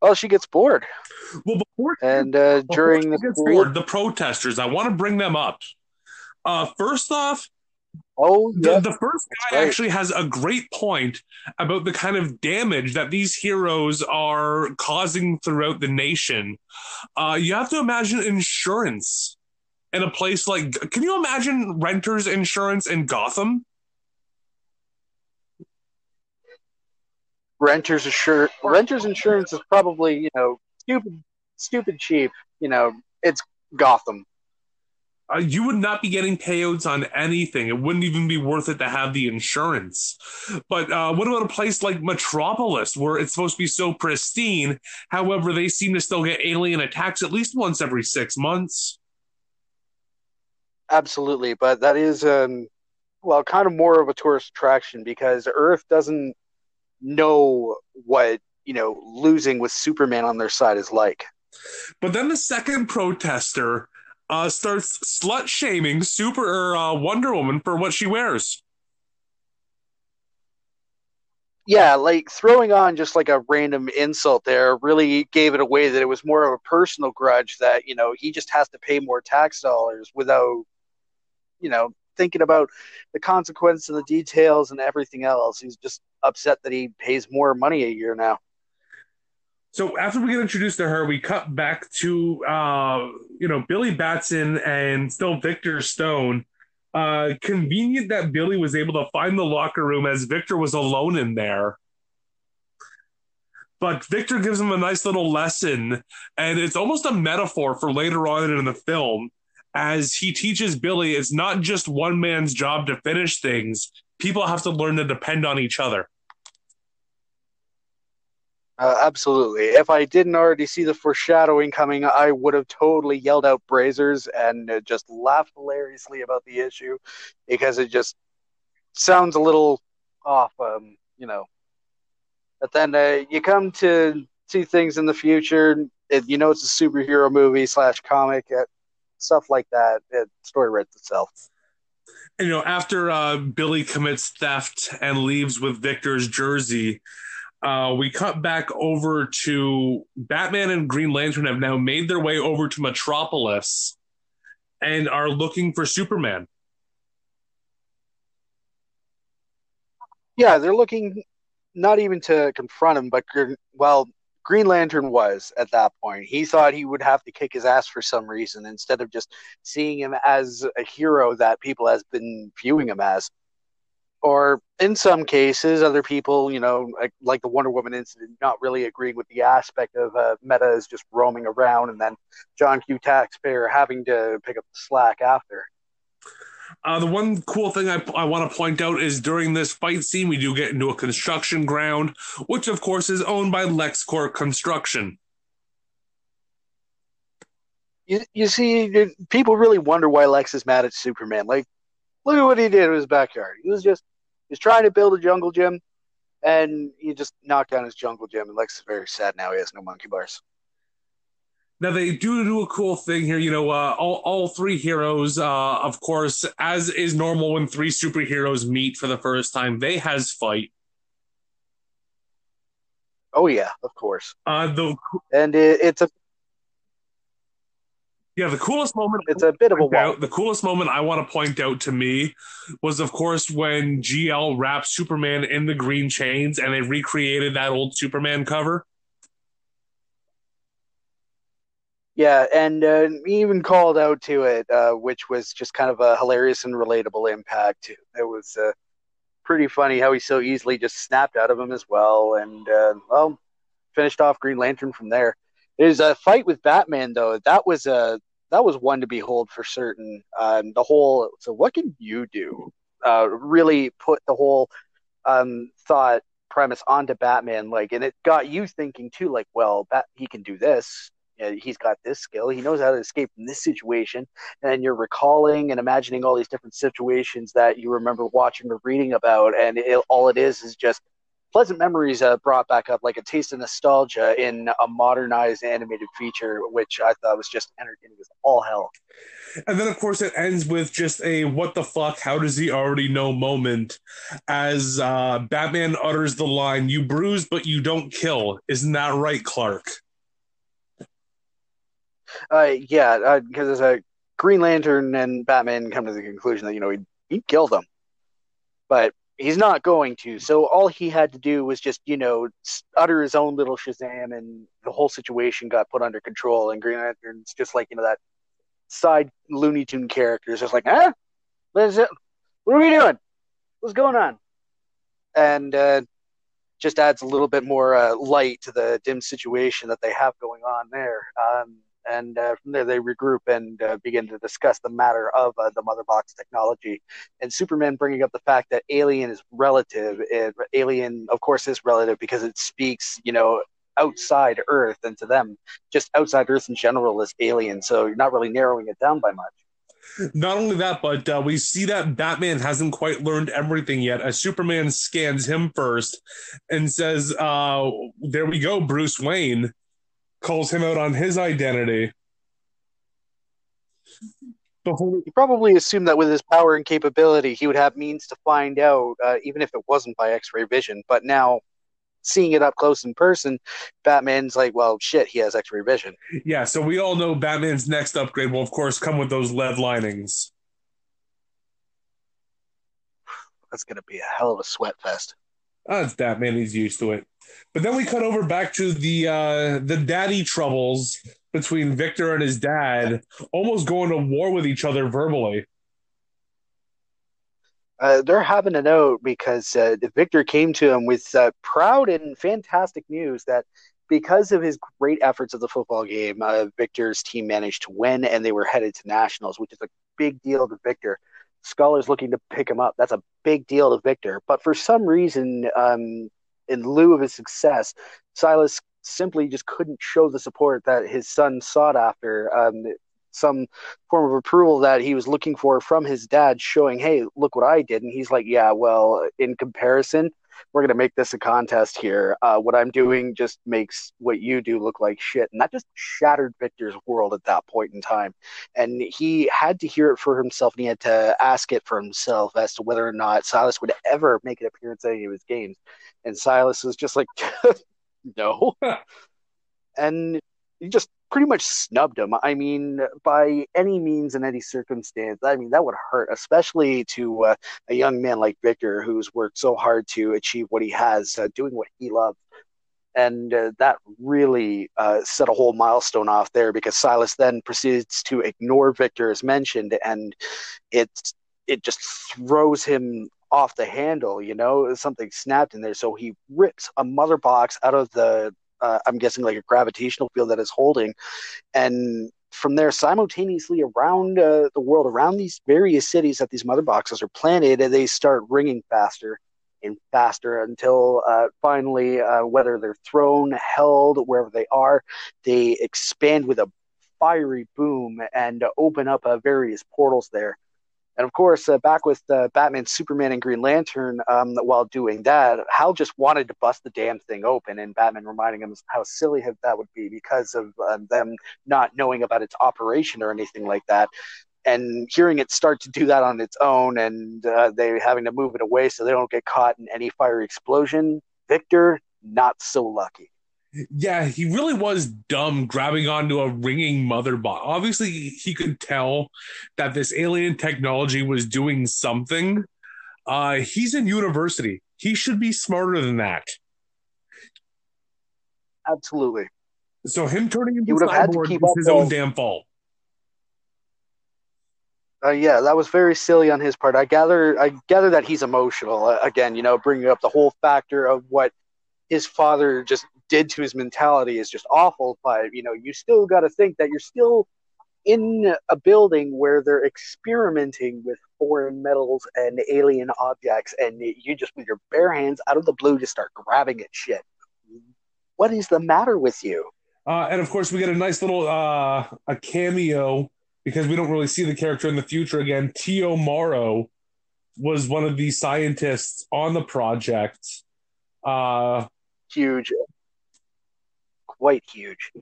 well, she gets bored. Well, before and uh, during the bored, the protesters, I want to bring them up. Uh, first off, oh, the, the first guy right. actually has a great point about the kind of damage that these heroes are causing throughout the nation. Uh, you have to imagine insurance in a place like. Can you imagine renters insurance in Gotham? renters insurance renters insurance is probably you know stupid stupid cheap you know it's gotham uh, you would not be getting payouts on anything it wouldn't even be worth it to have the insurance but uh, what about a place like metropolis where it's supposed to be so pristine however they seem to still get alien attacks at least once every six months absolutely but that is um well kind of more of a tourist attraction because earth doesn't know what you know losing with Superman on their side is like. But then the second protester uh, starts slut shaming Super uh, Wonder Woman for what she wears. Yeah, like throwing on just like a random insult there really gave it away that it was more of a personal grudge that, you know, he just has to pay more tax dollars without, you know, thinking about the consequence and the details and everything else. He's just upset that he pays more money a year now. So after we get introduced to her, we cut back to uh, you know Billy Batson and still Victor Stone. Uh, convenient that Billy was able to find the locker room as Victor was alone in there. But Victor gives him a nice little lesson, and it's almost a metaphor for later on in the film as he teaches Billy it's not just one man's job to finish things. People have to learn to depend on each other. Uh, absolutely. If I didn't already see the foreshadowing coming, I would have totally yelled out Brazzers and uh, just laughed hilariously about the issue because it just sounds a little off, um, you know. But then uh, you come to see things in the future, it, you know it's a superhero movie slash comic, uh, stuff like that. It, story writes itself. You know, after uh, Billy commits theft and leaves with Victor's jersey, uh, we cut back over to Batman and Green Lantern have now made their way over to Metropolis and are looking for Superman. Yeah, they're looking not even to confront him, but well, Green Lantern was at that point. He thought he would have to kick his ass for some reason instead of just seeing him as a hero that people has been viewing him as. or in some cases, other people, you know, like, like the Wonder Woman incident, not really agreeing with the aspect of uh, Meta is just roaming around, and then John Q. Taxpayer having to pick up the slack after. Uh, the one cool thing I, I want to point out is during this fight scene, we do get into a construction ground, which of course is owned by LexCorp Construction. You, you see, people really wonder why Lex is mad at Superman. Like, look at what he did in his backyard. He was just he's trying to build a jungle gym, and he just knocked down his jungle gym. And Lex is very sad now. He has no monkey bars. Now they do do a cool thing here. You know, uh, all all three heroes, uh, of course, as is normal when three superheroes meet for the first time, they has fight. Oh yeah, of course. Uh, the and it, it's a yeah, the coolest moment. It's a bit of a out, the coolest moment I want to point out to me was, of course, when GL wrapped Superman in the green chains and they recreated that old Superman cover. Yeah, and uh, even called out to it, uh, which was just kind of a hilarious and relatable impact. It was uh, pretty funny how he so easily just snapped out of him as well, and uh, well, finished off Green Lantern from there. His a fight with Batman, though, that was a that was one to behold for certain. Um, the whole so what can you do? Uh, really put the whole um, thought premise onto Batman, like, and it got you thinking too, like, well, Bat- he can do this he's got this skill. He knows how to escape from this situation. And you're recalling and imagining all these different situations that you remember watching or reading about. And it, all it is is just pleasant memories uh, brought back up, like a taste of nostalgia in a modernized animated feature, which I thought was just entertaining as all hell. And then, of course, it ends with just a what the fuck, how does he already know moment as uh, Batman utters the line, You bruise, but you don't kill. Isn't that right, Clark? Uh, yeah, because uh, as a Green Lantern and Batman come to the conclusion that you know he'd, he'd kill them, but he's not going to. So all he had to do was just you know utter his own little Shazam, and the whole situation got put under control. And Green Lantern's just like you know that side Looney Tune character is just like, huh? What it? What are we doing? What's going on? And uh, just adds a little bit more uh, light to the dim situation that they have going on there. Um, and uh, from there they regroup and uh, begin to discuss the matter of uh, the mother box technology and superman bringing up the fact that alien is relative and alien of course is relative because it speaks you know outside earth and to them just outside earth in general is alien so you're not really narrowing it down by much not only that, but uh, we see that Batman hasn't quite learned everything yet. As Superman scans him first and says, uh, "There we go, Bruce Wayne." Calls him out on his identity. Whole- he probably assumed that with his power and capability, he would have means to find out, uh, even if it wasn't by X-ray vision. But now, seeing it up close in person, Batman's like, "Well, shit, he has X-ray vision." Yeah, so we all know Batman's next upgrade will, of course, come with those lead linings. That's gonna be a hell of a sweat fest. It's Batman. He's used to it. But then we cut over back to the uh, the daddy troubles between Victor and his dad, almost going to war with each other verbally. Uh, they're having a note because uh, Victor came to him with uh, proud and fantastic news that because of his great efforts of the football game, uh, Victor's team managed to win and they were headed to nationals, which is a big deal to Victor. Scholars looking to pick him up. That's a big deal to Victor. But for some reason, um, in lieu of his success, Silas simply just couldn't show the support that his son sought after. Um, some form of approval that he was looking for from his dad, showing, "Hey, look what I did," and he's like, "Yeah, well, in comparison, we're gonna make this a contest here. Uh, what I'm doing just makes what you do look like shit," and that just shattered Victor's world at that point in time. And he had to hear it for himself, and he had to ask it for himself as to whether or not Silas would ever make an appearance at any of his games. And Silas was just like, no. and he just pretty much snubbed him. I mean, by any means in any circumstance, I mean, that would hurt, especially to uh, a young man like Victor who's worked so hard to achieve what he has, uh, doing what he loves. And uh, that really uh, set a whole milestone off there because Silas then proceeds to ignore Victor as mentioned, and it it just throws him off the handle. You know, something snapped in there. So he rips a mother box out of the. Uh, I'm guessing like a gravitational field that is holding, and from there, simultaneously around uh, the world, around these various cities that these mother boxes are planted, they start ringing faster and faster until uh, finally, uh, whether they're thrown, held, wherever they are, they expand with a fiery boom and open up uh, various portals there. And of course, uh, back with uh, Batman, Superman, and Green Lantern, um, while doing that, Hal just wanted to bust the damn thing open, and Batman reminding him how silly that would be because of uh, them not knowing about its operation or anything like that. And hearing it start to do that on its own, and uh, they having to move it away so they don't get caught in any fiery explosion. Victor, not so lucky. Yeah, he really was dumb grabbing onto a ringing mother box. Obviously, he could tell that this alien technology was doing something. Uh, he's in university. He should be smarter than that. Absolutely. So him turning into cyborg is his own damn fault. Uh, yeah, that was very silly on his part. I gather, I gather that he's emotional. Uh, again, you know, bringing up the whole factor of what his father just did to his mentality is just awful. But you know, you still got to think that you're still in a building where they're experimenting with foreign metals and alien objects, and you just with your bare hands out of the blue just start grabbing at shit. What is the matter with you? Uh, and of course, we get a nice little uh, a cameo because we don't really see the character in the future again. T.O. Morrow was one of the scientists on the project. Uh, huge, quite huge.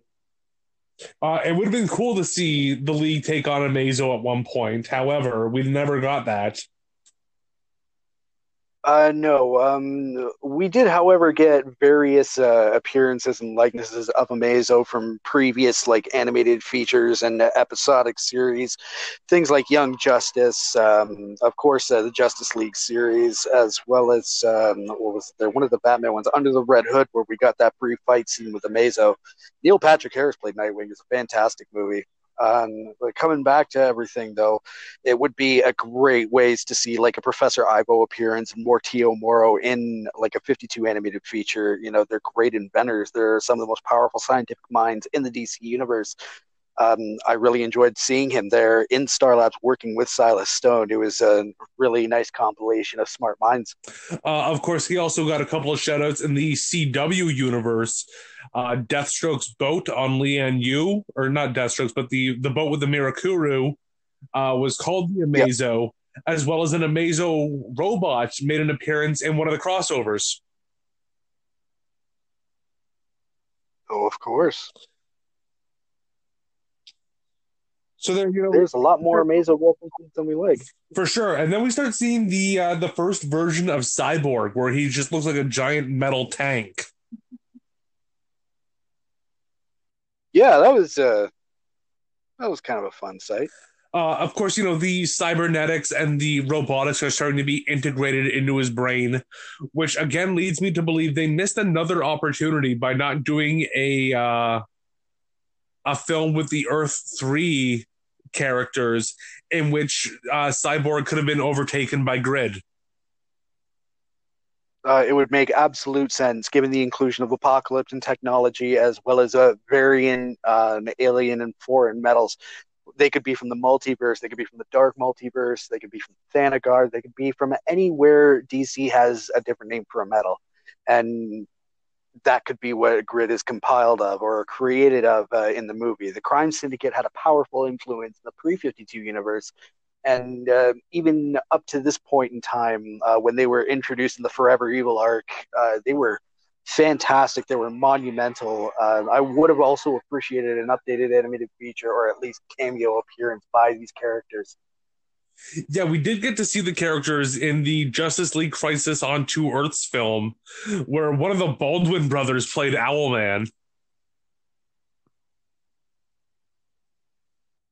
Uh, it would have been cool to see the league take on Amazo at one point. However, we never got that. Uh, no. Um, we did, however, get various uh, appearances and likenesses of Amazo from previous like animated features and episodic series, things like Young Justice, um, of course, uh, the Justice League series, as well as um, what was there? One of the Batman ones, Under the Red Hood, where we got that brief fight scene with Amazo. Neil Patrick Harris played Nightwing. It's a fantastic movie. Um, but coming back to everything, though, it would be a great ways to see like a Professor Ivo appearance and more T.O. Morrow in like a 52 animated feature. You know, they're great inventors. They're some of the most powerful scientific minds in the DC universe. Um, I really enjoyed seeing him there in Star Labs working with Silas Stone. It was a really nice compilation of smart minds. Uh, of course, he also got a couple of shoutouts in the CW universe. Uh, Deathstroke's boat on Lian Yu, or not Deathstroke's, but the, the boat with the Mirakuru uh, was called the Amazo, yep. as well as an Amazo robot made an appearance in one of the crossovers. Oh, of course. So there, you know, there's a lot more Amazo references than we like. For sure. And then we start seeing the uh, the first version of Cyborg, where he just looks like a giant metal tank. Yeah, that was uh, that was kind of a fun sight. Uh, of course, you know the cybernetics and the robotics are starting to be integrated into his brain, which again leads me to believe they missed another opportunity by not doing a uh, a film with the Earth Three characters in which uh, Cyborg could have been overtaken by Grid. Uh, it would make absolute sense given the inclusion of Apokolips and technology as well as a variant uh, alien and foreign metals. They could be from the multiverse, they could be from the dark multiverse, they could be from Thanagar, they could be from anywhere DC has a different name for a metal. And that could be what Grid is compiled of or created of uh, in the movie. The Crime Syndicate had a powerful influence in the pre 52 universe. And uh, even up to this point in time, uh, when they were introduced in the Forever Evil arc, uh, they were fantastic. They were monumental. Uh, I would have also appreciated an updated animated feature or at least cameo appearance by these characters. Yeah, we did get to see the characters in the Justice League Crisis on Two Earths film, where one of the Baldwin brothers played Owlman.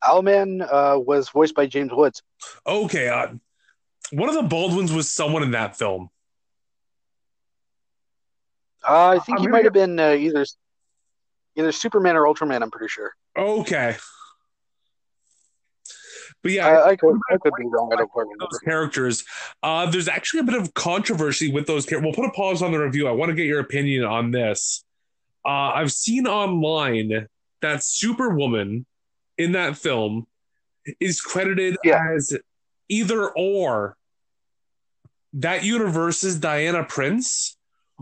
Owlman uh, was voiced by James Woods. Okay, uh, one of the Baldwins was someone in that film. Uh, I think I'm he might have been uh, either either Superman or Ultraman. I'm pretty sure. Okay, But yeah, I, I could I could be wrong. I don't quite those characters. Uh, there's actually a bit of controversy with those characters. We'll put a pause on the review. I want to get your opinion on this. Uh, I've seen online that Superwoman in that film is credited Yeah. as either or that universe is Diana Prince,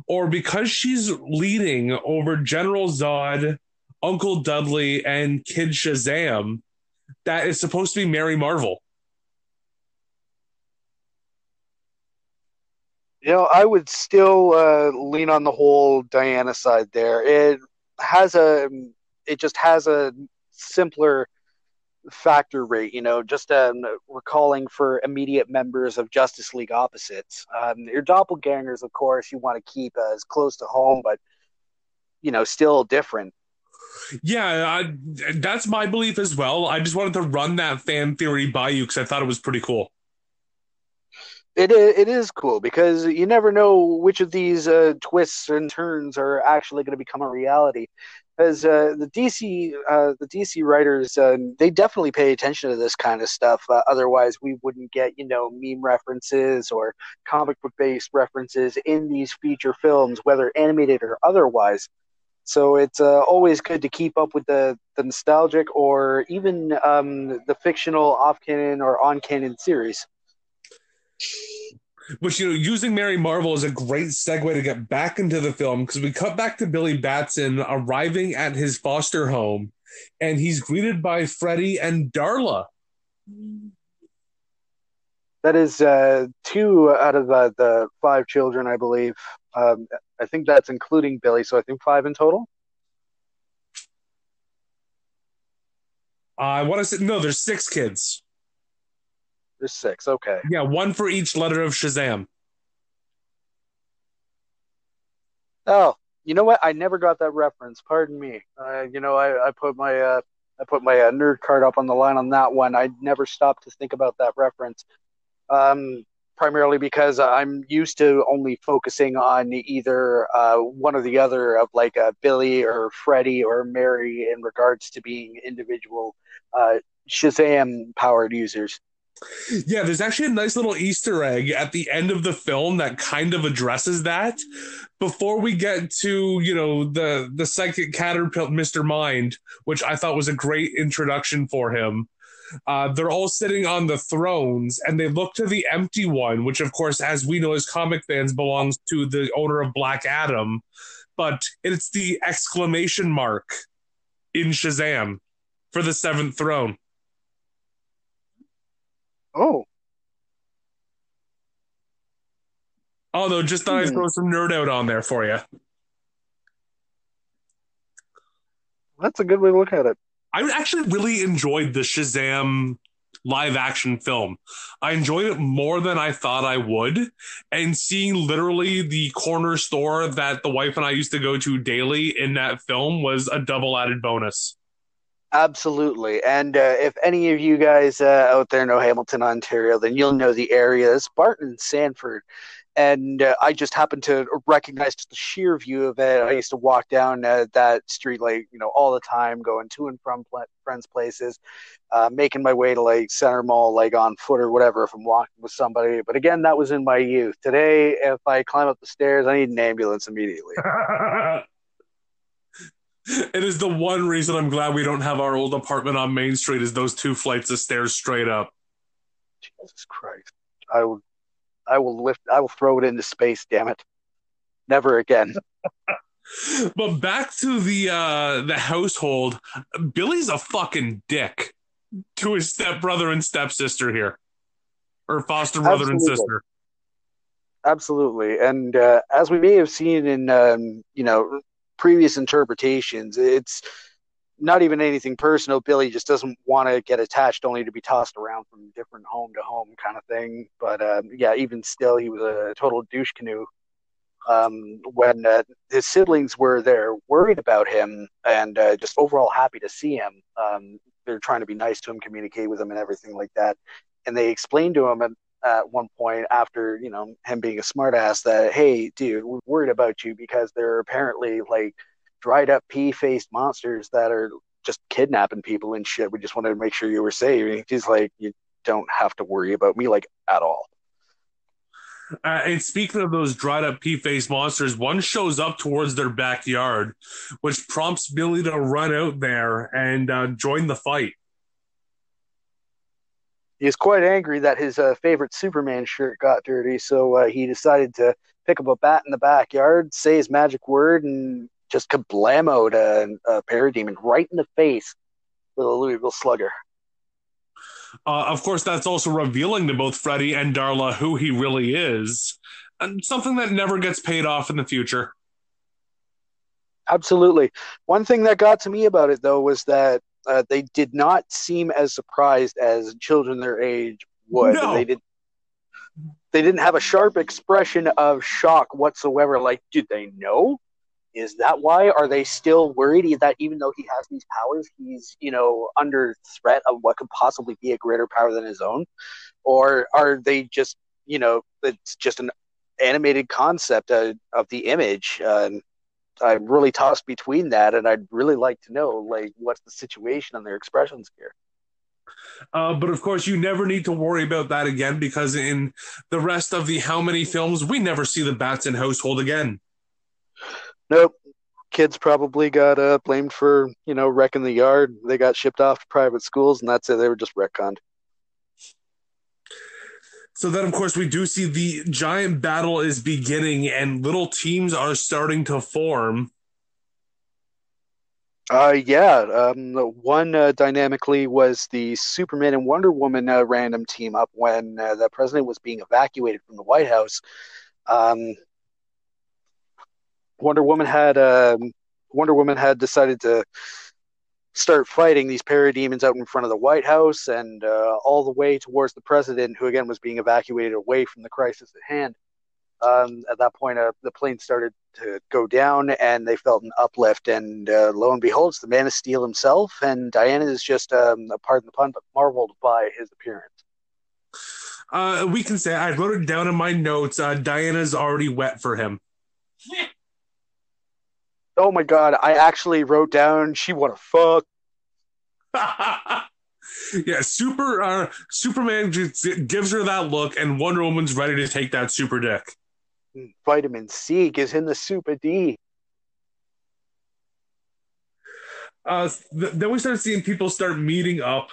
or because she's leading over General Zod, Uncle Dudley, and Kid Shazam, that is supposed to be Mary Marvel. You know, I would still uh, lean on the whole Diana side there. It has a, it just has a simpler factor rate. You know, just um, recalling for immediate members of Justice League opposites. Um, your doppelgangers, of course, you want to keep as close to home, but you know, still different. Yeah, I, that's my belief as well. I just wanted to run that fan theory by you because I thought it was pretty cool. It it is cool because you never know which of these uh, twists and turns are actually going to become a reality. As uh, the DC uh, the DC writers, uh, they definitely pay attention to this kind of stuff. Uh, otherwise, we wouldn't get you know meme references or comic book based references in these feature films, whether animated or otherwise. So it's uh, always good to keep up with the, the nostalgic or even um, the fictional off canon or on canon series. Which you know, using Mary Marvel is a great segue to get back into the film because we cut back to Billy Batson arriving at his foster home, and he's greeted by Freddie and Darla. That is uh, two out of the, the five children, I believe. Um, I think that's including Billy, so I think five in total. I want to say no, there's six kids. There's six. Okay. Yeah, one for each letter of Shazam. Oh, you know what? I never got that reference. Pardon me. Uh, you know, I, I put my uh, I put my uh, nerd card up on the line on that one. I never stopped to think about that reference. Um, primarily because I'm used to only focusing on either uh, one or the other of like uh, Billy or Freddie or Mary in regards to being individual uh, Shazam powered users. Yeah, there's actually a nice little Easter egg at the end of the film that kind of addresses that. Before we get to, you know, the the psychic caterpillar Mr. Mind, which I thought was a great introduction for him. Uh, they're all sitting on the thrones and they look to the empty one, which of course, as we know as comic fans, belongs to the owner of Black Adam. But it's the exclamation mark in Shazam for the seventh throne. Oh, no, just thought I'd Hmm. throw some nerd out on there for you. that's a good way to look at it. I actually really enjoyed the Shazam live action film. I enjoyed it more than I thought I would. And seeing literally the corner store that the wife and I used to go to daily in that film was a double added bonus. Absolutely. And uh, if any of you guys uh, out there know Hamilton, Ontario, then you'll know the area. It's Barton Sanford. And uh, I just happened to recognize the sheer view of it. I used to walk down uh, that street, like, you know, all the time, going to and from pl- friends' places, uh, making my way to, like, Center Mall, like, on foot or whatever, if I'm walking with somebody. But again, that was in my youth. Today, if I climb up the stairs, I need an ambulance immediately. it is the one reason I'm glad we don't have our old apartment on Main Street is those two flights of stairs straight up. Jesus Christ. I will I will lift I will throw it into space, damn it. Never again. But back to the uh the household, Billy's a fucking dick to his stepbrother and stepsister here. Or foster brother and sister. Absolutely. And uh, as we may have seen in um, you know, previous interpretations, it's not even anything personal. Billy just doesn't want to get attached only to be tossed around from different home to home kind of thing. But um, yeah, even still, he was a total douche canoe um, when uh, his siblings were there worried about him and uh, just overall happy to see him. Um, they're trying to be nice to him, communicate with him, and everything like that. And they explained to him at, one point after you know him being a smartass that hey, dude, we're worried about you because there are apparently like dried up pea faced monsters that are just kidnapping people and shit. We just wanted to make sure you were safe. And he's like, you don't have to worry about me like at all. Uh, and speaking of those dried up pea faced monsters, one shows up towards their backyard, which prompts Billy to run out there and uh, join the fight. He is quite angry that his uh, favorite Superman shirt got dirty, so uh, he decided to pick up a bat in the backyard, say his magic word, and just kablamoed a, a parademon right in the face with a Louisville slugger. Uh, of course, that's also revealing to both Freddy and Darla who he really is, and something that never gets paid off in the future. Absolutely. One thing that got to me about it, though, was that uh, they did not seem as surprised as children their age would. No. They did. They didn't have a sharp expression of shock whatsoever. Like, did they know? Is that why? Are they still worried that even though he has these powers, he's you know under threat of what could possibly be a greater power than his own, or are they just you know it's just an animated concept uh, of the image? Uh, I'm really tossed between that, and I'd really like to know like what's the situation on their expressions here. Uh, but of course, you never need to worry about that again because in the rest of the how many films, we never see the Batson household again. Nope. Kids probably got uh, blamed for, you know, wrecking the yard. They got shipped off to private schools, and that's it. They were just retconned. So then, of course, we do see the giant battle is beginning and little teams are starting to form. Uh, yeah. Um, one uh, dynamically was the Superman and Wonder Woman uh, random team up when uh, the president was being evacuated from the White House. Um, Wonder Woman had um, Wonder Woman had decided to start fighting these parademons out in front of the White House and uh, all the way towards the president, who again was being evacuated away from the crisis at hand. Um, at that point, uh, the plane started to go down, and they felt an uplift. And uh, lo and behold, it's the Man of Steel himself, and Diana is just, um, pardon the pun, but marveled by his appearance. Uh, we can say I wrote it down in my notes. Uh, Diana's already wet for him. Oh my god, I actually wrote down she wanna fuck. yeah, super. Uh, Superman gives her that look, and Wonder Woman's ready to take that super dick. Vitamin C gives him the super D. Uh, th- then we start seeing people start meeting up.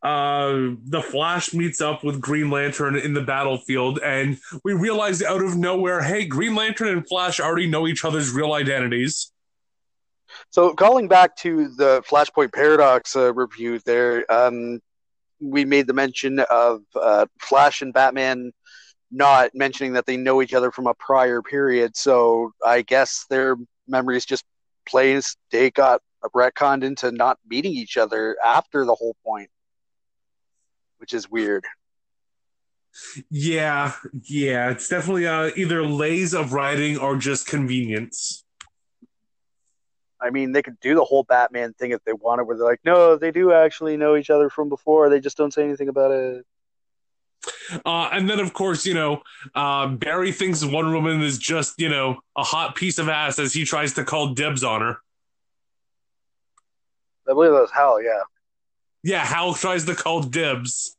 Uh, the Flash meets up with Green Lantern in the battlefield, and we realize out of nowhere, hey, Green Lantern and Flash already know each other's real identities. So, calling back to the Flashpoint Paradox uh, review, there, um, we made the mention of uh, Flash and Batman not mentioning that they know each other from a prior period. So, I guess their memories just plays they got retconned into not meeting each other after the whole point, which is weird. Yeah, yeah, it's definitely uh, either lays of writing or just convenience. I mean, they could do the whole Batman thing if they wanted, where they're like, no, they do actually know each other from before. They just don't say anything about it. Uh, and then, of course, you know, uh, Barry thinks Wonder Woman is just, you know, a hot piece of ass as he tries to call dibs on her. I believe that was Hal, yeah. Yeah, Hal tries to call dibs.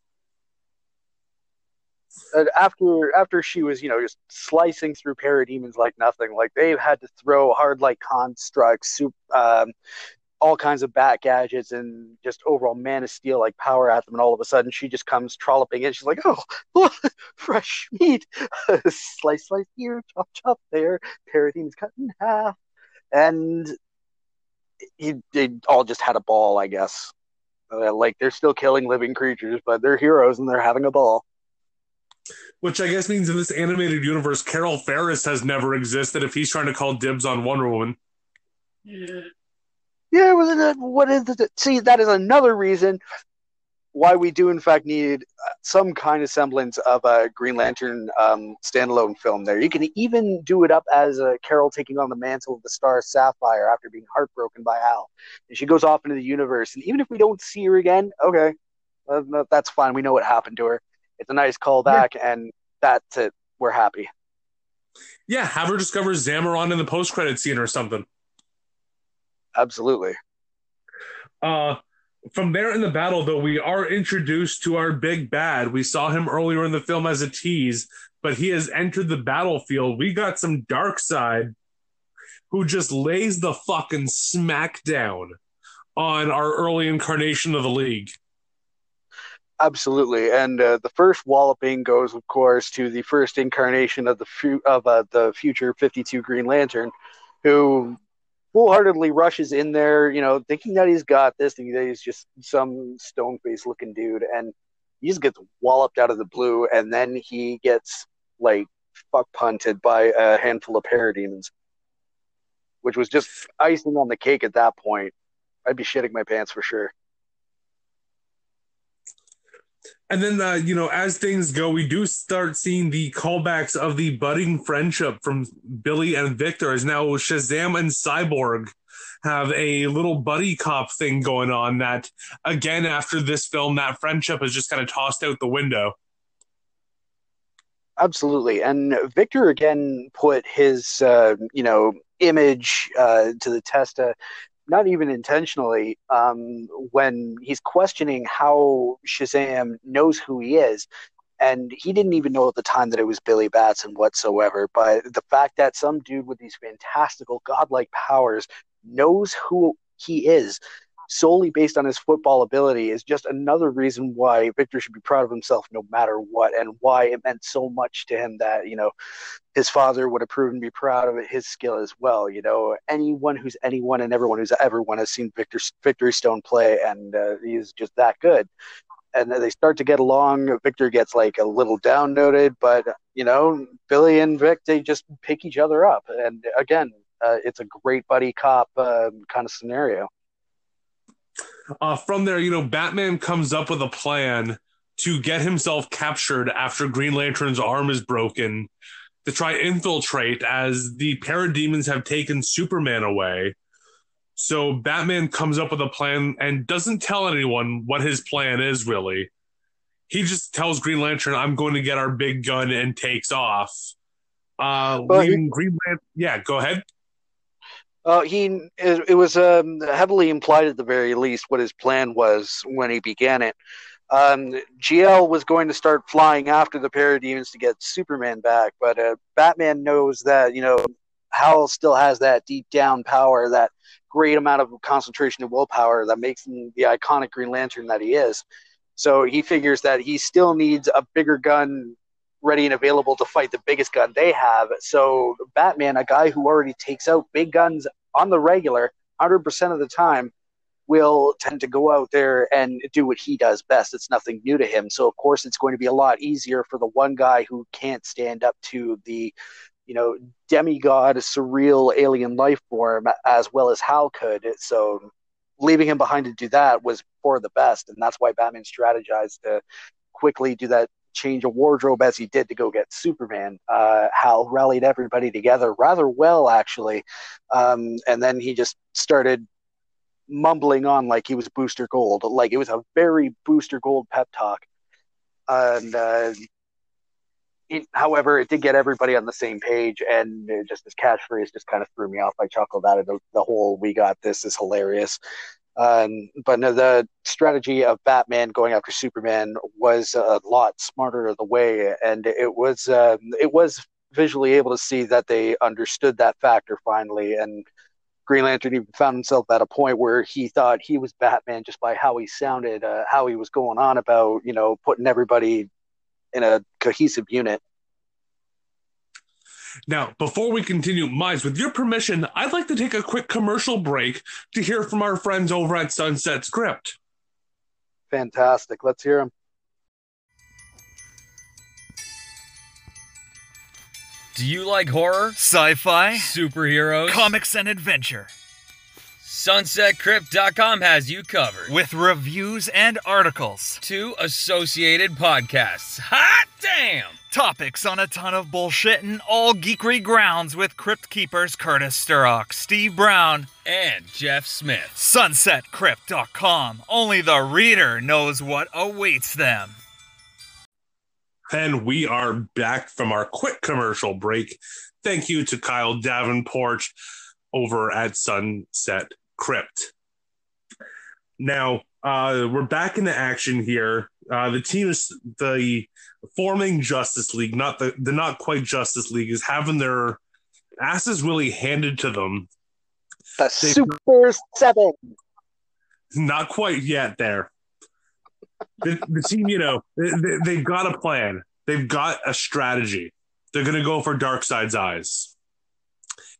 And after after she was, you know, just slicing through parademons like nothing, like they've had to throw hard like constructs, soup, um, all kinds of bat gadgets, and just overall Man of Steel like power at them, and all of a sudden she just comes trolloping in. She's like, "Oh, fresh meat! slice, slice here, chop, chop there. Parademons cut in half." And he, they all just had a ball, I guess. Uh, like they're still killing living creatures, but they're heroes and they're having a ball. Which I guess means in this animated universe, Carol Ferris has never existed if he's trying to call dibs on Wonder Woman. Yeah, yeah well, what is the, see? That is another reason why we do in fact need some kind of semblance of a Green Lantern um, standalone film. There, you can even do it up as a Carol taking on the mantle of the Star Sapphire after being heartbroken by Hal, and she goes off into the universe. And even if we don't see her again, okay, uh, that's fine. We know what happened to her. It's a nice callback, yeah. and that's it. We're happy. Yeah, have her discover Zamaron in the post credit scene or something. Absolutely. Uh, from there in the battle, though, we are introduced to our big bad. We saw him earlier in the film as a tease, but he has entered the battlefield. We got some Darkseid who just lays the fucking smack down on our early incarnation of the league. Absolutely, and uh, the first walloping goes, of course, to the first incarnation of the fu- of uh, the future Fifty Two Green Lantern, who full-heartedly rushes in there, you know, thinking that he's got this, thinking that he's just some stone-faced looking dude, and he just gets walloped out of the blue, and then he gets like fuck punted by a handful of parademons, which was just icing on the cake at that point. I'd be shitting my pants for sure. And then, uh, you know, as things go, we do start seeing the callbacks of the budding friendship from Billy and Victor, as now Shazam and Cyborg have a little buddy cop thing going on. That, again, after this film, that friendship is just kind of tossed out the window. Absolutely. And Victor again put his, uh, you know, image uh, to the test. Not even intentionally, um, when he's questioning how Shazam knows who he is. And he didn't even know at the time that it was Billy Batson whatsoever. But the fact that some dude with these fantastical, godlike powers knows who he is solely based on his football ability is just another reason why Victor should be proud of himself no matter what, and why it meant so much to him that you know his father would have proven to be proud of his skill as well. You know, anyone who's anyone and everyone who's everyone has seen Victor Victory Stone play, and uh, he's just that good. And they start to get along. Victor gets like a little down noted, but you know, Billy and Vic they just pick each other up. And again, uh, it's a great buddy cop uh, kind of scenario. Uh, from there, you know, Batman comes up with a plan to get himself captured after Green Lantern's arm is broken to try infiltrate as the parademons have taken Superman away. So Batman comes up with a plan and doesn't tell anyone what his plan is really. He just tells Green Lantern, "I'm going to get our big gun," and takes off. Uh, well, he, Green Lantern, yeah, go ahead. Uh, he it, was um, heavily implied at the very least what his plan was when he began it. Um, GL was going to start flying after the parademons to get Superman back, but uh, Batman knows that you know Hal still has that deep down power, that great amount of concentration and willpower that makes him the iconic Green Lantern that he is. So he figures that he still needs a bigger gun ready and available to fight the biggest gun they have. So Batman, a guy who already takes out big guns on the regular 100% of the time will tend to go out there and do what he does best. It's nothing new to him. So of course it's going to be a lot easier for the one guy who can't stand up to the you know demigod surreal alien life form as well as Hal could. So leaving him behind to do that was for the best and that's why Batman strategized to quickly do that change of wardrobe as he did to go get Superman. Uh, Hal rallied everybody together rather well, actually, um, and then he just started mumbling on like he was Booster Gold. Like it was a very Booster Gold pep talk, and uh, it, however, it did get everybody on the same page, and just this catchphrase just kind of threw me off. I chuckled at it. The, the whole "We got this" is hilarious. Um, but no, the strategy of Batman going after Superman was a lot smarter the way, and it was um, it was visually able to see that they understood that factor finally. And Green Lantern even found himself at a point where he thought he was Batman just by how he sounded, uh, how he was going on about you know putting everybody in a cohesive unit. Now, before we continue, Mise, with your permission, I'd like to take a quick commercial break to hear from our friends over at Sunset Crypt. Fantastic. Let's hear them. Do you like horror, sci fi, superheroes, comics, and adventure? SunsetCrypt.com has you covered. With reviews and articles. Two associated podcasts. Hot damn! Topics on a ton of bullshit and all geekery grounds with Crypt Keepers Curtis Sturrock, Steve Brown, and Jeff Smith. SunsetCrypt.com. Only the reader knows what awaits them. And we are back from our quick commercial break. Thank you to Kyle Davenport over at Sunset crypt. Now, uh, we're back into action here. Uh, the team is the forming Justice League, not the the not quite Justice League, is having their asses really handed to them. The Super Seven. Not quite yet there. The, the team, you know, they, they've got a plan. They've got a strategy. They're going to go for Darkseid's eyes.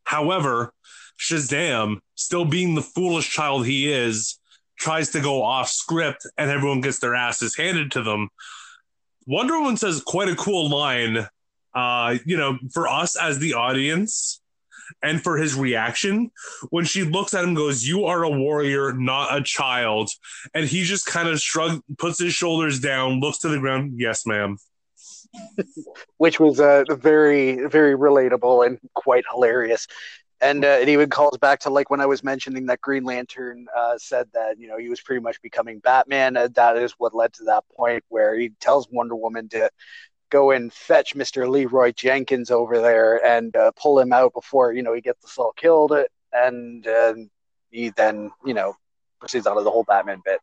However, Shazam, still being the foolish child he is, tries to go off script and everyone gets their asses handed to them. Wonder Woman says quite a cool line, uh, you know, for us as the audience and for his reaction when she looks at him goes, You are a warrior, not a child. And he just kind of shrugs, puts his shoulders down, looks to the ground. Yes, ma'am. Which was uh, very, very relatable and quite hilarious and uh, it even calls back to like when I was mentioning that Green Lantern uh, said that you know he was pretty much becoming Batman. Uh, that is what led to that point where he tells Wonder Woman to go and fetch Mister Leroy Jenkins over there and uh, pull him out before you know he gets us all killed. And he then you know proceeds out of the whole Batman bit.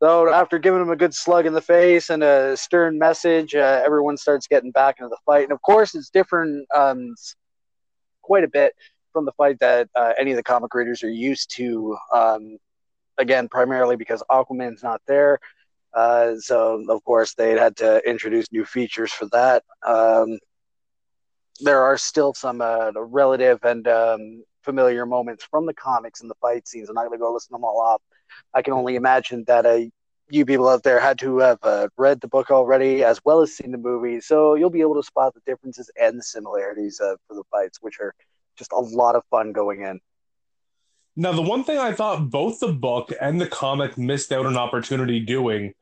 So after giving him a good slug in the face and a stern message, uh, everyone starts getting back into the fight. And of course, it's different um, quite a bit from the fight that uh, any of the comic readers are used to. Um, again, primarily because Aquaman's not there. Uh, so, of course, they had to introduce new features for that. Um, there are still some uh, relative and um, familiar moments from the comics and the fight scenes. I'm not going to go listen them all off. I can only imagine that uh, you people out there had to have uh, read the book already as well as seen the movie. So you'll be able to spot the differences and the similarities uh, for the fights, which are just a lot of fun going in. Now, the one thing I thought both the book and the comic missed out an opportunity doing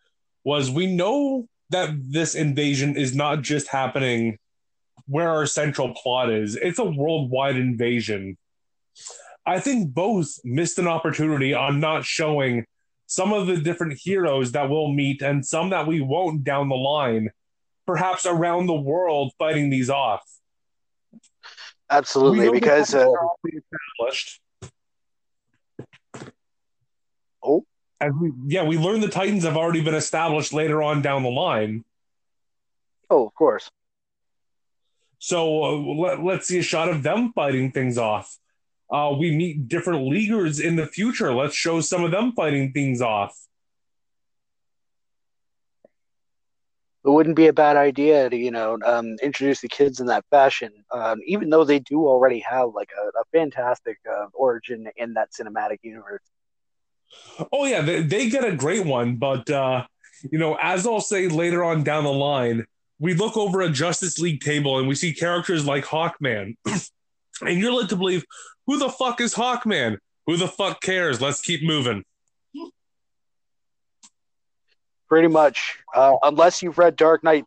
was we know that this invasion is not just happening where our central plot is, it's a worldwide invasion. I think both missed an opportunity on not showing some of the different heroes that we'll meet and some that we won't down the line, perhaps around the world fighting these off. Absolutely, because uh, established. Oh, and we, yeah, we learned the Titans have already been established later on down the line. Oh, of course. So uh, let, let's see a shot of them fighting things off. Uh, we meet different leaguers in the future. Let's show some of them fighting things off. It wouldn't be a bad idea to you know um, introduce the kids in that fashion um, even though they do already have like a, a fantastic uh, origin in that cinematic universe. Oh yeah they, they get a great one but uh, you know as i'll say later on down the line we look over a justice league table and we see characters like hawkman and you're led to believe who the fuck is hawkman? Who the fuck cares? Let's keep moving pretty much. Uh, unless you've read Dark Knight,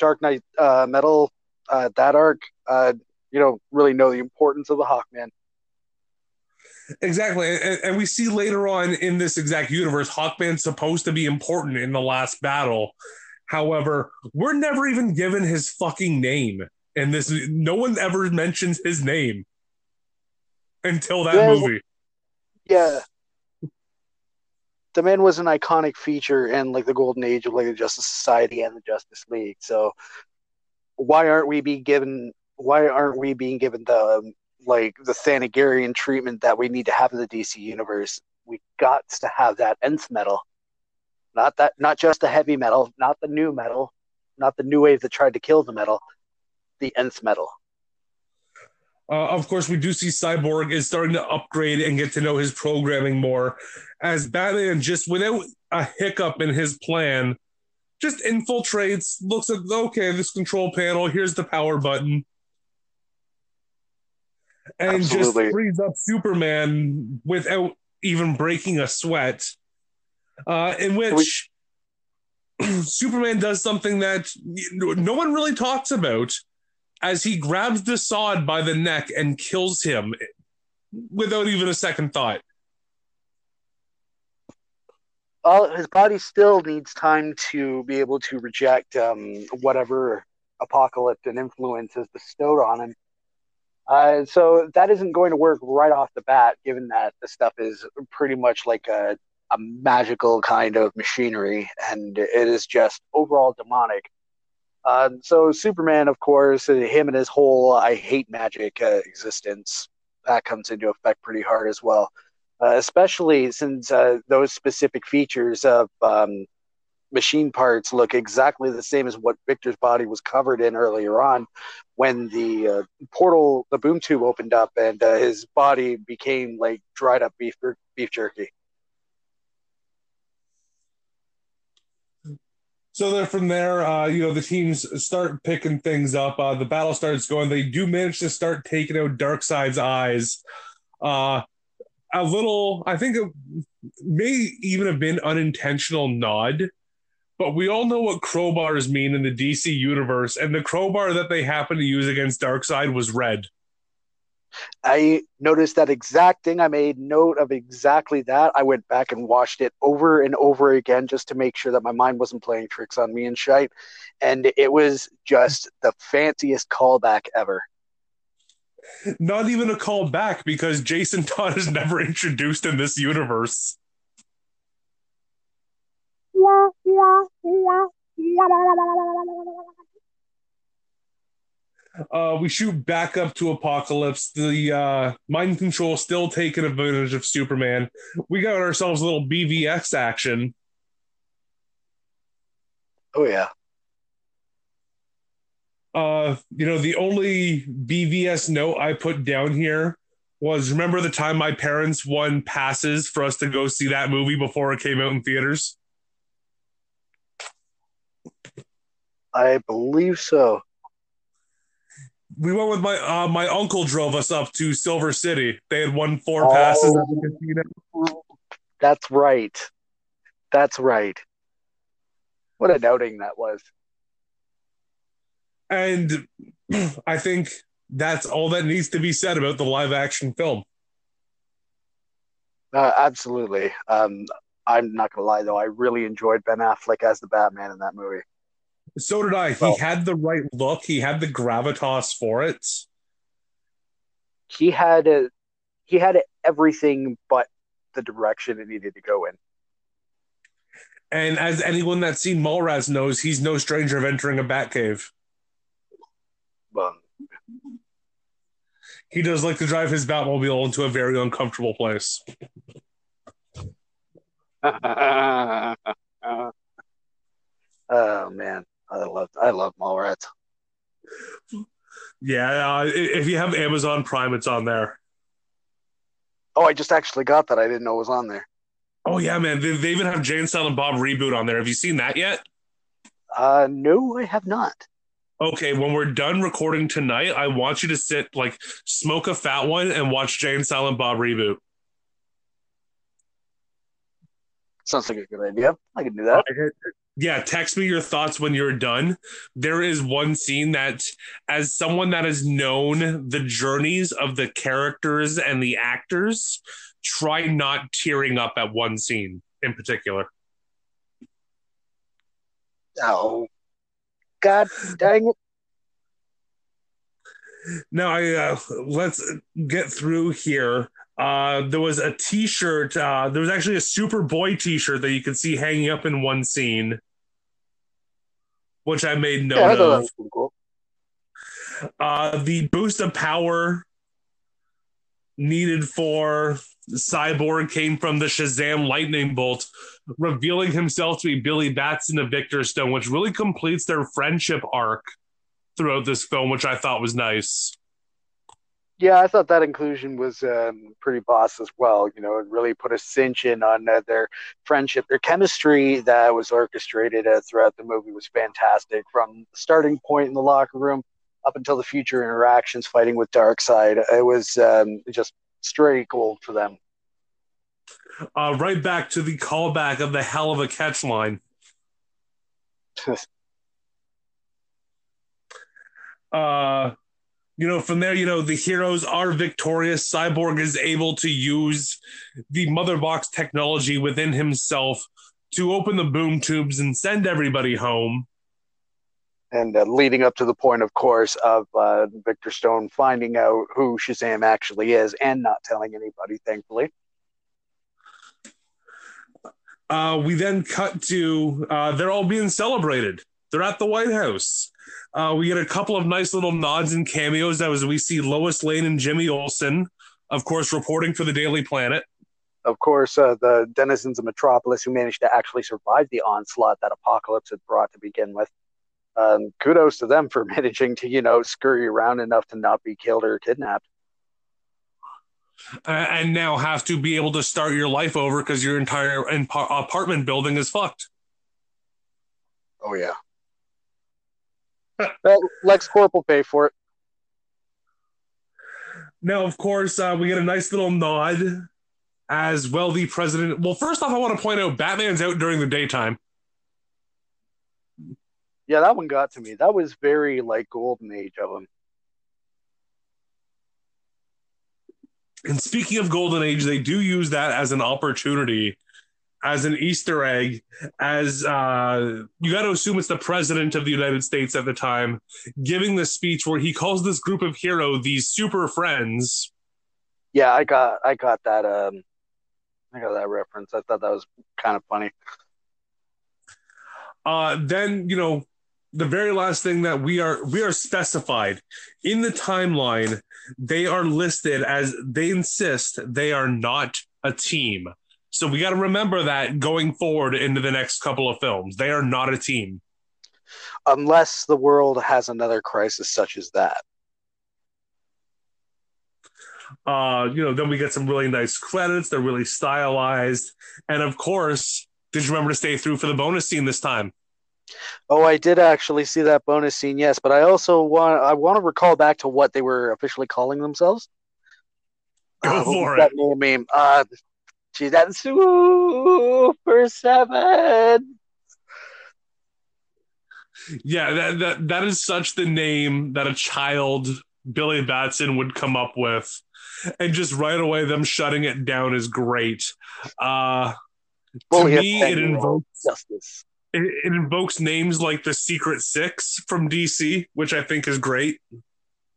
Dark Knight uh, Metal, uh, that arc, uh, you don't really know the importance of the Hawkman. Exactly, and, and, we see later on in this exact universe, Hawkman's supposed to be important in the last battle. However, we're never even given his fucking name, and this no one ever mentions his name until that yeah, movie. Yeah, the man was an iconic feature in like the golden age of like the Justice Society and the Justice League. So why aren't we being given why aren't we being given the um, like the Thanagarian treatment that we need to have in the DC universe? We got to have that nth metal, not that not just the heavy metal, not the new metal, not the new wave that tried to kill the metal, the nth metal. Uh, of course, we do see Cyborg is starting to upgrade and get to know his programming more as Batman, just without a hiccup in his plan, just infiltrates, looks at, okay, this control panel, here's the power button, and Absolutely. just frees up Superman without even breaking a sweat. Uh, in which we- Superman does something that no one really talks about as he grabs Desaad by the neck and kills him without even a second thought. Well, his body still needs time to be able to reject um, whatever Apokoliptian influence is bestowed on him. Uh, so that isn't going to work right off the bat, given that the stuff is pretty much like a a magical kind of machinery, and it is just overall demonic. Uh, so Superman, of course, him and his whole "I hate magic" uh, existence that comes into effect pretty hard as well. Uh, especially since uh, those specific features of um, machine parts look exactly the same as what Victor's body was covered in earlier on when the uh, portal, the boom tube opened up and uh, his body became like dried up beef, beef jerky. So then from there, uh, you know, the teams start picking things up. Uh, the battle starts going. They do manage to start taking out Darkseid's eyes. Uh, a little, I think it may even have been unintentional nod, but we all know what crowbars mean in the DC universe, and the crowbar that they happen to use against Darkseid was red. I noticed that exact thing. I made note of exactly that. I went back and watched it over and over again just to make sure that my mind wasn't playing tricks on me and shite. And it was just the fanciest callback ever. Not even a callback because Jason Todd is never introduced in this universe. Uh, we shoot back up to Apokolips. The uh, mind control still taking advantage of Superman. We got ourselves a little BVS action. Oh yeah. Uh, you know, the only BVS note I put down here was remember the time my parents won passes for us to go see that movie before it came out in theaters? I believe so we went with my uh, my uncle drove us up to Silver City. They had won four oh, passes at the casino. That's right. That's right. What a outing that was. And I think that's all that needs to be said about the live action film. Uh, absolutely. Um, I'm not gonna lie though, I really enjoyed Ben Affleck as the Batman in that movie. So did I. Well, he had the right look. He had the gravitas for it. He had a, he had everything but the direction it needed to go in. And as anyone that's seen Mallrats knows, he's no stranger of entering a Batcave. Well, he does like to drive his Batmobile into a very uncomfortable place. oh man. I love I love Mallrats. Yeah, uh, if you have Amazon Prime, it's on there. Oh, I just actually got that. I didn't know it was on there. Oh yeah, man! They, they even have Jay and Silent Bob reboot on there. Have you seen that yet? Uh, no, I have not. Okay, when we're done recording tonight, I want you to sit like smoke a fat one and watch Jay and Silent Bob reboot. Sounds like a good idea. I can do that yeah text me your thoughts when you're done. There is one scene that as someone that has known the journeys of the characters and the actors try not tearing up at one scene in particular. Oh god dang it. Now i uh, let's get through here. Uh, there was a T-shirt. Uh, there was actually a Superboy T-shirt that you could see hanging up in one scene, which I made note yeah, of. Cool. Uh, the boost of power needed for Cyborg came from the Shazam lightning bolt, revealing himself to be Billy Batson of Victor Stone, which really completes their friendship arc throughout this film, which I thought was nice yeah, I thought that inclusion was um, pretty boss as well. You know, it really put a cinch in on uh, their friendship. Their chemistry that was orchestrated uh, throughout the movie was fantastic. From the starting point in the locker room up until the future interactions, fighting with Darkseid, it was um, just straight gold for them. Uh, right back to the callback of the hell of a catch line. uh you know, from there, you know, the heroes are victorious. Cyborg is able to use the mother box technology within himself to open the boom tubes and send everybody home. And uh, leading up to the point, of course, of uh, Victor Stone finding out who Shazam actually is and not telling anybody, thankfully. Uh, we then cut to uh, they're all being celebrated. They're at the White House. Uh, we get a couple of nice little nods and cameos That was we see Lois Lane and Jimmy Olsen, of course, reporting for the Daily Planet. Of course, uh, the denizens of Metropolis who managed to actually survive the onslaught that Apokolips had brought to begin with. Um, kudos to them for managing to, you know, scurry around enough to not be killed or kidnapped. Uh, and now have to be able to start your life over because your entire apartment building is fucked. Oh yeah. well, LexCorp will pay for it. Now, of course, uh, we get a nice little nod as well. The president. Well, first off, I want to point out Batman's out during the daytime. Yeah, that one got to me. That was very like golden age of him. And speaking of golden age, they do use that as an opportunity, as an Easter egg, as uh, you got to assume it's the president of the United States at the time giving the speech where he calls this group of hero these super friends. Yeah, I got I got that um I got that reference. I thought that was kind of funny. Uh, then you know the very last thing that we are we are specified in the timeline they are listed as they insist they are not a team so we got to remember that going forward into the next couple of films they are not a team unless the world has another crisis such as that uh you know then we get some really nice credits they're really stylized and of course did you remember to stay through for the bonus scene this time Oh, I did actually see that bonus scene, yes, but I also want I want to recall back to what they were officially calling themselves. Go uh, for that it. Name? Uh, geez, that's Super Seven. Yeah, that, that that is such the name that a child Billy Batson would come up with, and just right away them shutting it down is great. Uh, to me, it invokes justice it, it invokes names like the Secret Six from DC, which I think is great.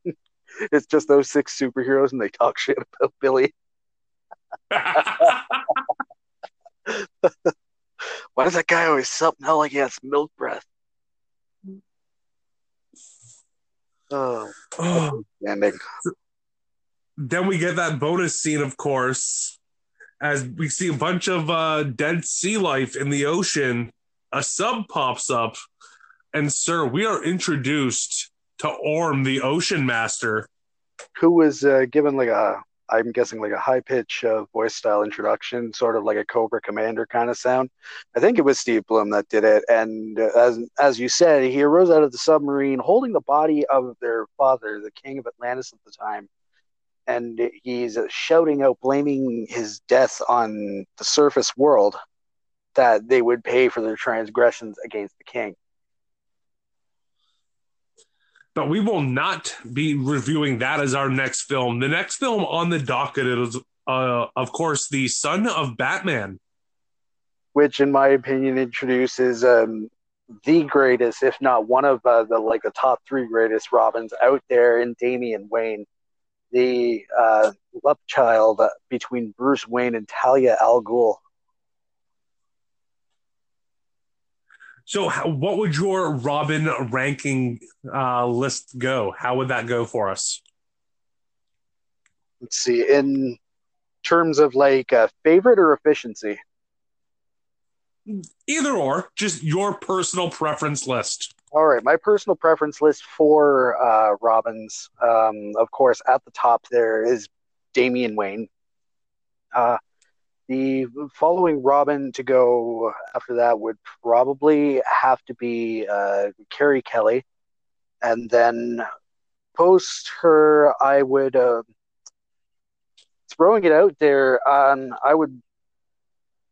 it's just those six superheroes, and they talk shit about Billy. Why does that guy always smell like he has milk breath? Oh, oh. ending. Then we get that bonus scene, of course, as we see a bunch of uh, dead sea life in the ocean a sub pops up, and sir, we are introduced to Orm, the Ocean Master, who was uh, given like a, I'm guessing like a high pitch uh, voice style introduction, sort of like a Cobra Commander kind of sound. I think it was Steve Blum that did it, and uh, as as you said, he arose out of the submarine holding the body of their father, the king of Atlantis at the time. And he's shouting out, blaming his death on the surface world that they would pay for their transgressions against the king. But we will not be reviewing that as our next film. The next film on the docket is, uh, of course, The Son of Batman. Which, in my opinion, introduces um, the greatest, if not one of uh, the like the top three greatest Robins out there in Damian Wayne, the uh, love child between Bruce Wayne and Talia al Ghul. So, how, what would your Robin ranking uh, list go? How would that go for us? Let's see. In terms of like uh, favorite or efficiency? Either or, just your personal preference list. All right, my personal preference list for uh, Robins. Um, of course, at the top there is Damian Wayne. Uh, the following Robin to go after that would probably have to be uh, Carrie Kelly, and then post her, I would uh, throwing it out there. Um, I would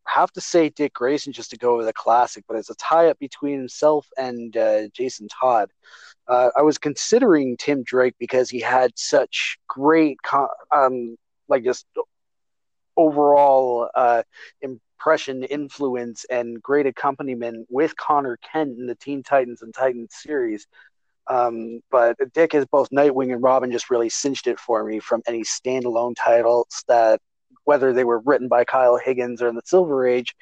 have to say Dick Grayson just to go with a classic, but it's a tie up between himself and uh, Jason Todd. Uh, I was considering Tim Drake because he had such great, um, like just overall uh, impression, influence, and great accompaniment with Conner Kent in the Teen Titans and Titans series. Um, but Dick as both Nightwing and Robin just really cinched it for me from any standalone titles that whether they were written by Kyle Higgins or in the Silver Age,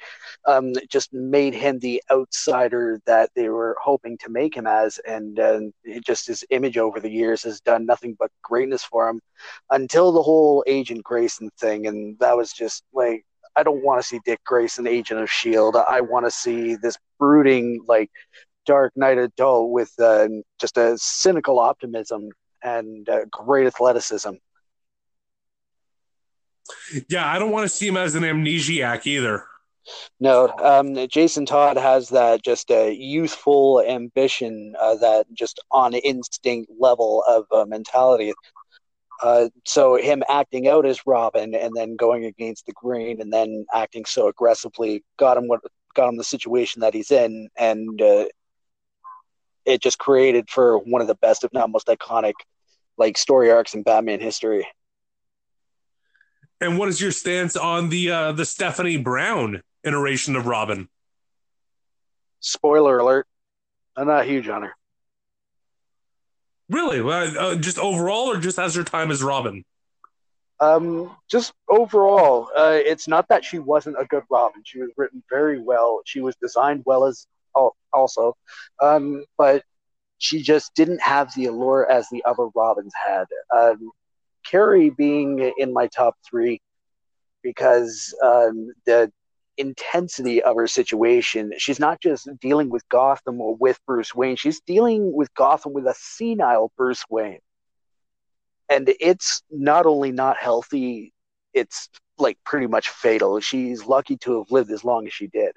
um, just made him the outsider that they were hoping to make him as, and uh, just his image over the years has done nothing but greatness for him until the whole Agent Grayson thing, and that was just like I don't want to see Dick Grayson, Agent of Shield. I want to see this brooding like Dark Knight adult with uh, just a cynical optimism and uh, great athleticism. Yeah, I don't want to see him as an amnesiac either. No, um, Jason Todd has that just a youthful ambition, uh, that just on instinct level of uh, mentality. Uh, so him acting out as Robin and then going against the grain and then acting so aggressively got him what got him the situation that he's in, and uh, it just created for one of the best, if not most iconic, like story arcs in Batman history. And what is your stance on the uh, the Stephanie Brown iteration of Robin? Spoiler alert: I'm not huge on her. Really? Uh, just overall, or just as her time as Robin? Um, just overall, uh, it's not that she wasn't a good Robin. She was written very well. She was designed well as also, um, but she just didn't have the allure as the other Robins had. Um, Carrie being in my top three because um, the intensity of her situation. She's not just dealing with Gotham or with Bruce Wayne, she's dealing with Gotham with a senile Bruce Wayne. And it's not only not healthy, it's like pretty much fatal. She's lucky to have lived as long as she did.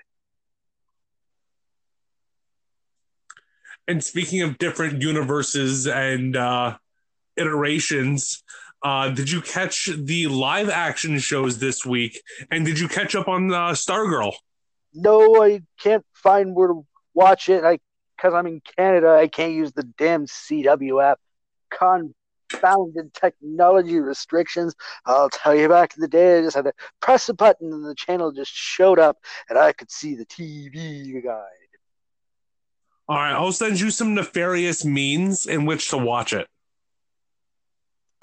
And speaking of different universes and uh, iterations, uh, did you catch the live action shows this week? And did you catch up on uh, Stargirl? No, I can't find where to watch it. I because I'm in Canada, I can't use the damn CW app. Confounded technology restrictions. I'll tell you, back in the day, I just had to press a button and the channel just showed up, and I could see the TV guide. All right, I'll send you some nefarious means in which to watch it.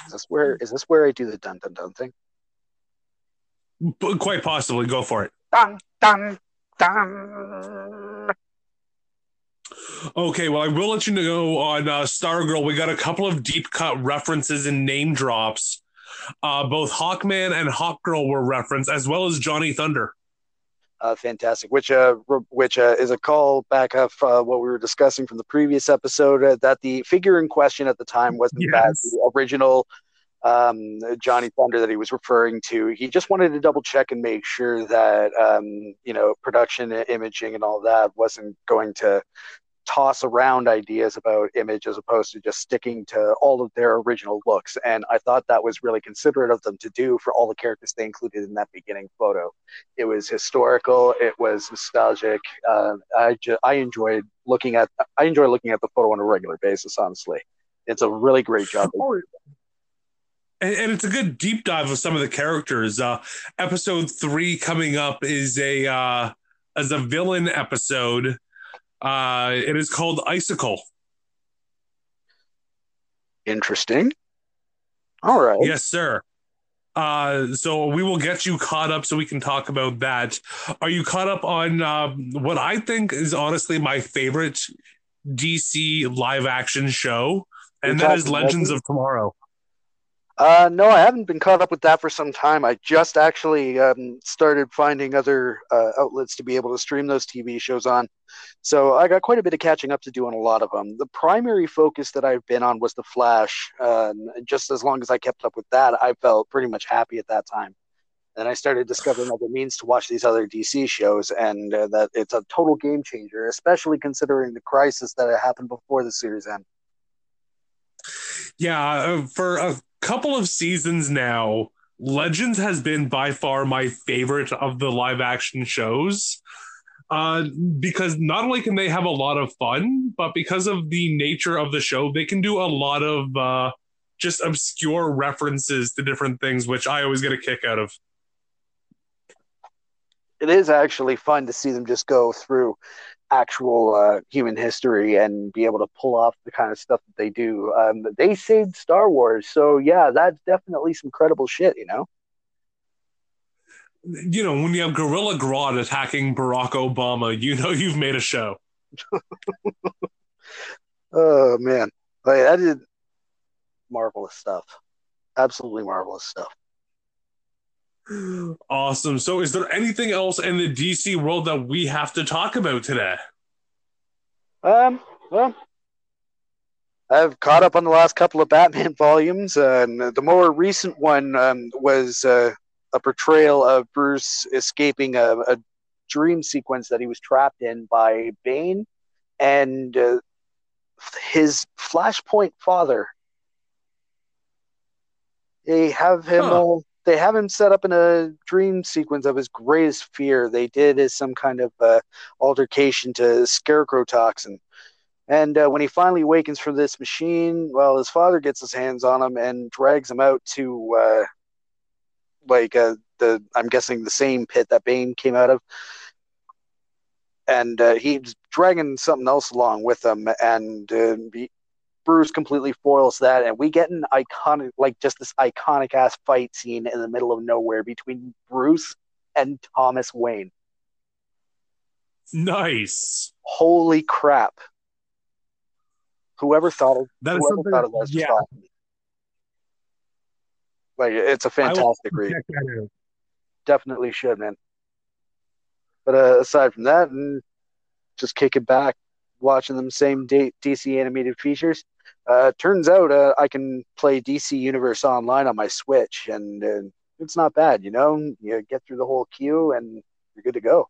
Is this where is this where I do the dun dun dun thing? But quite possibly, go for it. Dun dun dun. Okay, well, I will let you know on uh, Stargirl. We got a couple of deep cut references and name drops. Uh, both Hawkman and Hawkgirl were referenced, as well as Johnny Thunder. Uh, fantastic, which uh, which uh, is a call back of uh, what we were discussing from the previous episode. Uh, that the figure in question at the time was in Yes. fact the original um, Johnny Thunder that he was referring to. He just wanted to double check and make sure that um, you know production, imaging, and all that wasn't going to toss around ideas about image as opposed to just sticking to all of their original looks. And I thought that was really considerate of them to do for all the characters they included in that beginning photo. It was historical. It was nostalgic. Uh, I ju- I enjoyed looking at I enjoy looking at the photo on a regular basis. Honestly, it's a really great job. And, and it's a good deep dive of some of the characters. Uh, episode three coming up is a uh, as a villain episode. Uh, it is called Icicle. Interesting. All right. Yes, sir. Uh, so we will get you caught up so we can talk about that. Are you caught up on um, what I think is honestly my favorite DC live action show? And You're that is Legends Legends? of Tomorrow. Uh, no, I haven't been caught up with that for some time. I just actually um, started finding other uh, outlets to be able to stream those TV shows on. So I got quite a bit of catching up to do on a lot of them. The primary focus that I've been on was The Flash. Um, just as long as I kept up with that, I felt pretty much happy at that time. And I started discovering other means to watch these other DC shows, and uh, that it's a total game changer, especially considering the crisis that happened before the series end. Yeah, uh, for a couple of seasons now, Legends has been by far my favorite of the live action shows. Uh, because not only can they have a lot of fun, but because of the nature of the show, they can do a lot of uh, just obscure references to different things, which I always get a kick out of. it is actually fun to see them just go through actual uh, human history and be able to pull off the kind of stuff that they do. Um, they saved Star Wars, so yeah, that's definitely some credible shit, you know. you know, when you have Gorilla Grodd attacking Barack Obama, you know you've made a show. Oh man, like, that is marvelous stuff. Absolutely marvelous stuff. Awesome. So, is there anything else in the DC world that we have to talk about today? Um, well, I've caught up on the last couple of Batman volumes, uh, and the more recent one um, was uh, a portrayal of Bruce escaping a, a, dream sequence that he was trapped in by Bane and uh, his Flashpoint father. They have him. Huh. Uh, they have him set up in a dream sequence of his greatest fear. They did as some kind of uh, altercation to Scarecrow toxin. And uh, when he finally awakens from this machine, well, his father gets his hands on him and drags him out to, uh, like, uh, the I'm guessing the same pit that Bane came out of. And uh, he's dragging something else along with him, and uh, Bruce completely foils that, and we get an iconic, like, just this iconic ass fight scene in the middle of nowhere between Bruce and Thomas Wayne. Nice. Holy crap! Whoever thought of That whoever thought of that, yeah. like it's a fantastic read. check that out. Definitely should, man. But uh, aside from that, and just kicking back, watching them same DC animated features. Uh, turns out uh, I can play DC Universe Online on my Switch, and uh, it's not bad. You know, you get through the whole queue, and you're good to go.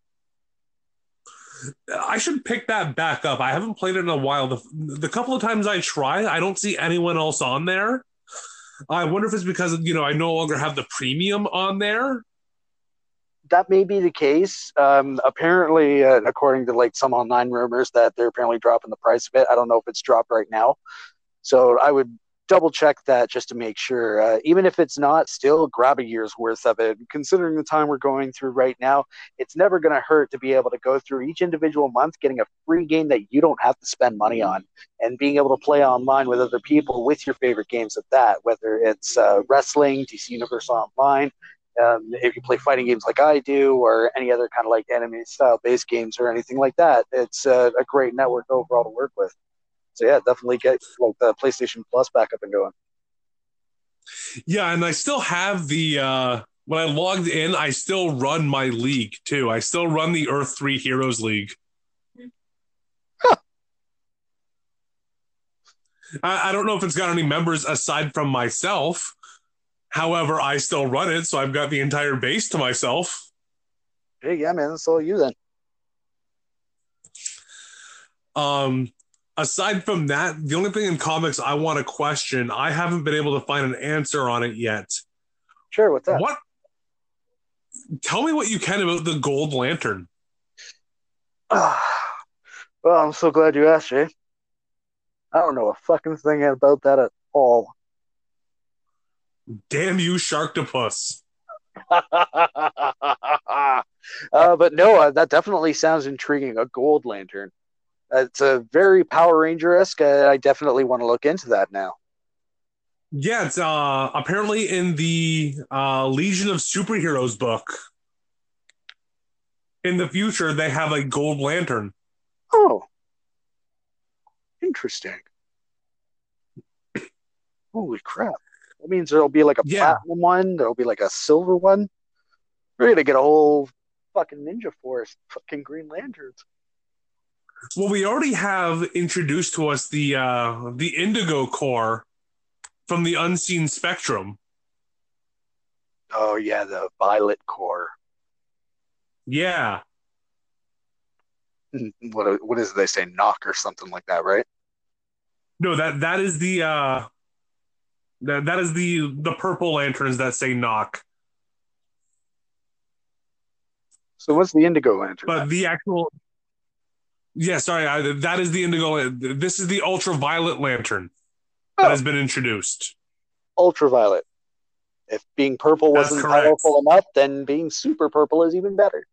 I should pick that back up. I haven't played it in a while. The, the couple of times I try, I don't see anyone else on there. I wonder if it's because you know I no longer have the premium on there. that may be the case. Um, apparently, uh, according to like some online rumors, that they're apparently dropping the price of it. I don't know if it's dropped right now, so I would double check that just to make sure. Uh, even if it's not, still grab a year's worth of it. Considering the time we're going through right now, it's never going to hurt to be able to go through each individual month, getting a free game that you don't have to spend money on, and being able to play online with other people with your favorite games at that. Whether it's uh, wrestling, DC Universe Online um, if you play fighting games like I do, or any other kind of like anime style based games or anything like that, it's uh, a great network overall to work with. So yeah, definitely get like the PlayStation Plus back up and going. Yeah, and I still have the uh when I logged in, I still run my league too. I still run the Earth 3 Heroes League. Huh. I, I don't know if it's got any members aside from myself. However, I still run it, so I've got the entire base to myself. Hey, yeah, man, that's all you then. Um, aside from that, the only thing in comics I want to question, I haven't been able to find an answer on it yet. Sure, what's that? What? Tell me what you can about the Gold Lantern. well, I'm so glad you asked, Jay. I don't know a fucking thing about that at all. Damn you, Sharktopus. uh, but no, uh, that definitely sounds intriguing. A gold lantern. It's a very Power Ranger esque. I definitely want to look into that now. Yeah, it's uh apparently in the uh Legion of Superheroes book. In the future, they have a gold lantern. Oh, interesting. Holy crap. That means there'll be like a Yeah. platinum one, there'll be like a silver one. We're gonna get a whole fucking ninja force, fucking Green Lanterns. Well, we already have introduced to us the uh the Indigo Corps from the Unseen Spectrum. Oh yeah, the Violet Corps. Yeah. What what is it they say? Knock or something like that, right? No, that that is the uh that, that is the the purple lanterns that say knock. So what's the Indigo Lantern? But the actual Yeah, sorry, I, that is the indigo this is the ultraviolet lantern that Oh. has been introduced. Ultraviolet. If being purple That's wasn't correct. powerful enough, then being super purple is even better.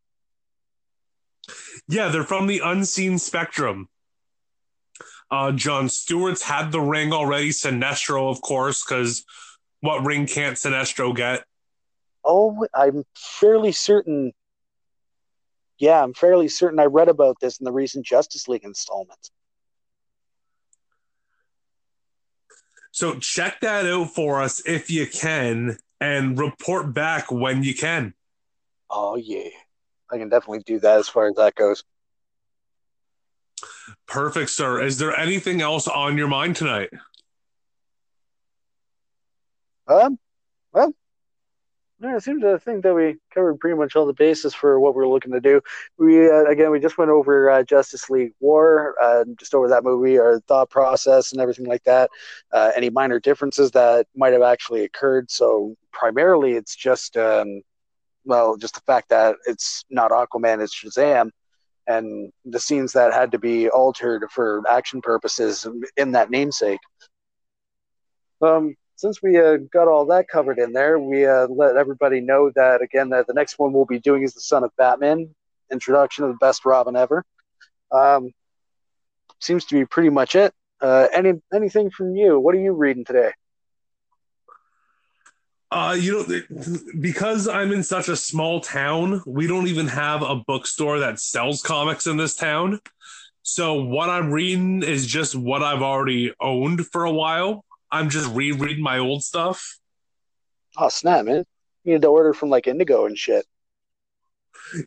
Yeah, they're from the unseen spectrum. Uh, John Stewart's had the ring already. Sinestro, of course, because what ring can't Sinestro get? Oh, I'm fairly certain. Yeah, I'm fairly certain I read about this in the recent Justice League installments. So check that out for us if you can and report back when you can. Oh, yeah. I can definitely do that as far as that goes. Perfect, sir. Is there anything else on your mind tonight? Um, well, yeah, it seems to think that we covered pretty much all the bases for what we're looking to do. We uh, again, we just went over uh, Justice League War, uh, just over that movie, our thought process, and everything like that. Uh, any minor differences that might have actually occurred. So primarily, it's just um, well, just the fact that it's not Aquaman, it's Shazam, and the scenes that had to be altered for action purposes in that namesake. Um, since we uh, got all that covered in there, we uh, let everybody know that again that the next one we'll be doing is the Son of Batman, introduction of the best Robin ever. Um, seems to be pretty much it. Uh, any anything from you? What are you reading today? Uh, you know, because I'm in such a small town, we don't even have a bookstore that sells comics in this town. So what I'm reading is just what I've already owned for a while. I'm just rereading my old stuff. Oh snap, man! You need to order from like Indigo and shit.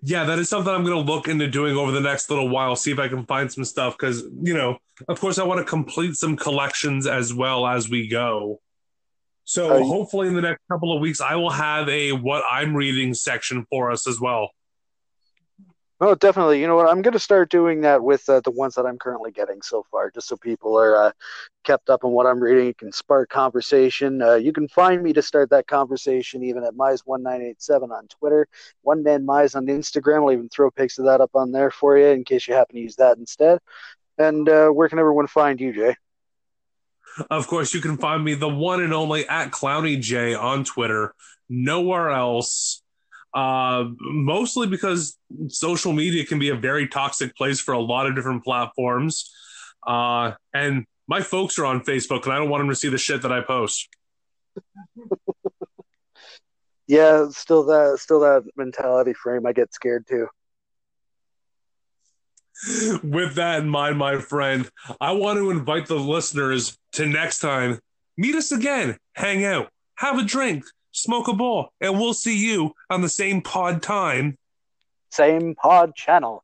Yeah, that is something I'm going to look into doing over the next little while. See if I can find some stuff because you know, of course, I want to complete some collections as well as we go. So Uh, hopefully, in the next couple of weeks, I will have a what I'm reading section for us as well. Oh, definitely. You know what? I'm going to start doing that with uh, the ones that I'm currently getting so far, just so people are uh, kept up on what I'm reading. It can spark conversation. Uh, you can find me to start that conversation even at Mise1987 on Twitter, One Man Mise on Instagram. I'll even throw pics of that up on there for you in case you happen to use that instead. And uh, where can everyone find you, Jay? Of course, you can find me the one and only at Klowny J on Twitter. Nowhere else. Uh, mostly because social media can be a very toxic place for a lot of different platforms. Uh, and my folks are on Facebook, and I don't want them to see the shit that I post. Yeah, still that, still that mentality frame. I get scared too. With that in mind, my friend, I want to invite the listeners to next time. Meet us again, hang out, have a drink, smoke a ball, and we'll see you on the same pod time. Same pod channel.